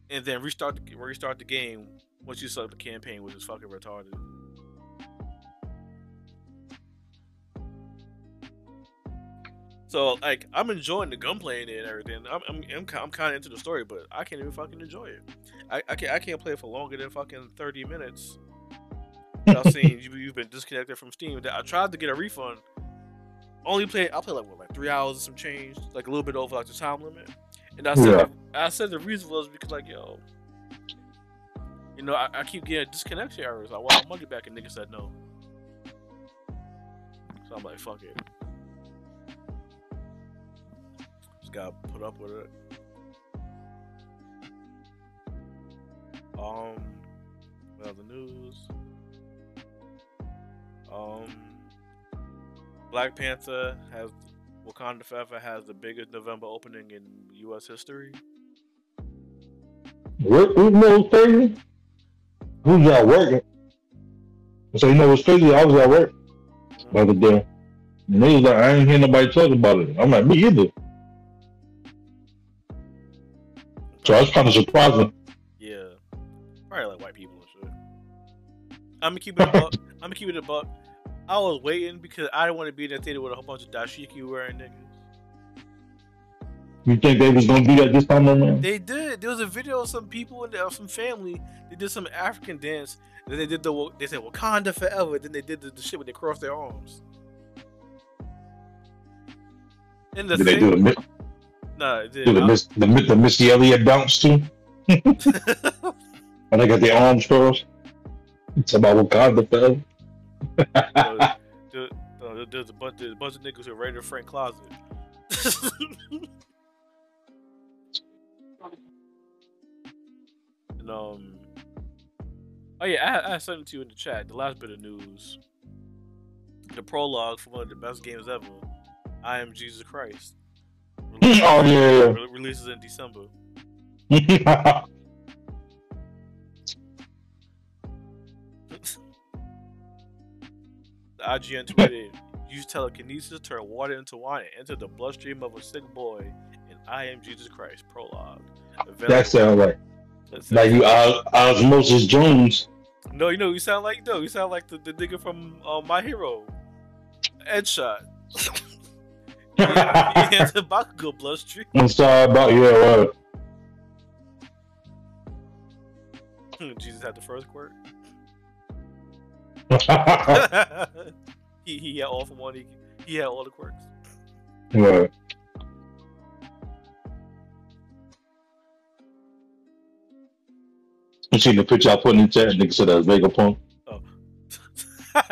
and then restart the restart the game once you set up the campaign, which is fucking retarded. So like I'm enjoying the gunplay and everything. I'm I'm I'm, I'm kind of into the story, but I can't even fucking enjoy it. I, I can't I can't play it for longer than fucking thirty minutes. Without seeing you, you've been disconnected from Steam. I tried to get a refund. Only play I play like what like three hours and some change, like a little bit over like the time limit. And I said Yeah. I said the reason was because like yo, you know I, I keep getting disconnection errors. I want money back, and niggas said no. So I'm like fuck it. Just gotta put up with it. Um, what other news? Um, Black Panther has Wakanda Forever has the biggest November opening in U.S. history. What, you know what's crazy? We was out working. So you know what's crazy? I was at work by the other day. And they was like, I ain't hear nobody talk about it. I'm like, me either. So that's kind of surprising. Yeah, probably like white people and shit. I'm gonna keep it a buck. I'm gonna keep it a buck. I was waiting because I didn't want to be in that theater with a whole bunch of dashiki wearing niggas. You think they was gonna do that this time around? They did. There was a video of some people and of some family. They did some African dance. Then they did the. They said Wakanda forever. Then they did the, the shit where they crossed their arms. And the Did they do the, nah, did the, Miss, the, the Missy Elliott bounce too? And they got their arms crossed. It's about Wakanda forever. Uh, there- uh, there's a bunch, there's a bunch of niggas who are ready to Frank closet. and um, oh yeah, I, I sent it to you in the chat. The last bit of news, the prologue for one of the best games ever. I am Jesus Christ. oh yeah. Re- releases in December. yeah. The IGN tweeted, use telekinesis, to turn water into wine, and enter the bloodstream of a sick boy in I Am Jesus Christ prologue. that sounds like That's- like you Os- Osmosis Jones. No, you know, you sound like no, you sound like the, the nigga from uh, My Hero, Headshot. yeah, a Bakugo bloodstream. I'm sorry about yeah. Right. Jesus had the first quirk. he he had All For One. He, he had all the quirks. right. You seen the picture I put in the chat? Nigga said that's Vegapunk.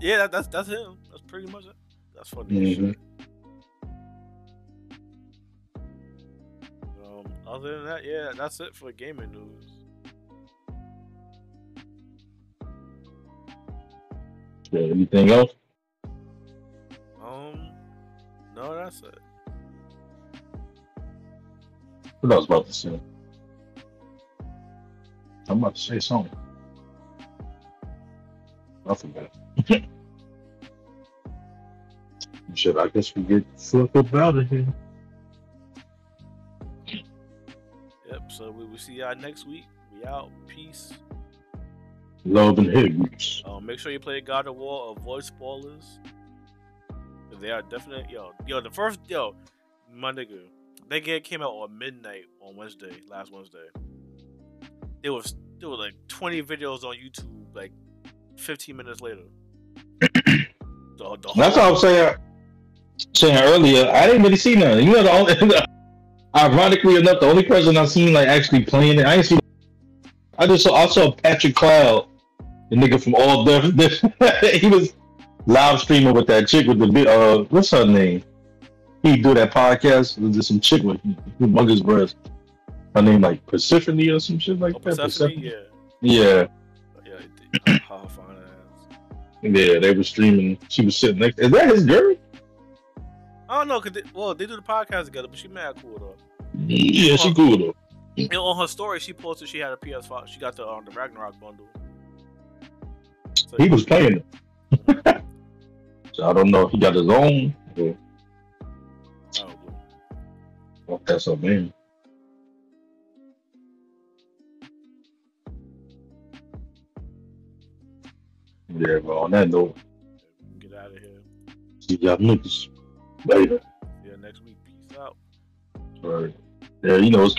yeah, that, that's that's him. That's pretty much it. That's funny. Mhm. Um, other than that, yeah, that's it for gaming news. Yeah, anything else? Um, no, that's it. What I was about to say? I'm about to say something. I forgot. Shit, I guess we get fuck up out of here. Yep. So we will see y'all next week. We out. Peace. Love and hate. Um, make sure you play God of War. Avoid spoilers. They are definite. Yo, yo, the first yo, my nigga, that game came out on midnight on Wednesday, last Wednesday. There was there were like 20 videos on YouTube, like 15 minutes later. the, the That's what I was saying. Saying earlier, I didn't really see nothing. You know, the only, ironically enough, the only person I seen like actually playing it, I didn't see. I just saw I saw Patrick Cloud, the nigga from All Def. he was live streaming with that chick with the uh, what's her name? He do that podcast. with some chick with humongous breasts. Her name like Persephone or some shit like Oh, that. Persephone? Yeah. Yeah, Yeah, it did. How fine ass. yeah. They were streaming. She was sitting next. To Is that his girl? I don't know, cause they, well, they do the podcast together, but she mad cool though. Yeah, she cool though. And on her story, she posted she had a PS5. She got the um, the Ragnarok bundle. So, He was playing it. so I don't know if he got his own. Or oh, if that's a man. Yeah, but on that note, Get out of here. see y'all niggas later. You next week. Peace out. All right. Yeah, you know it's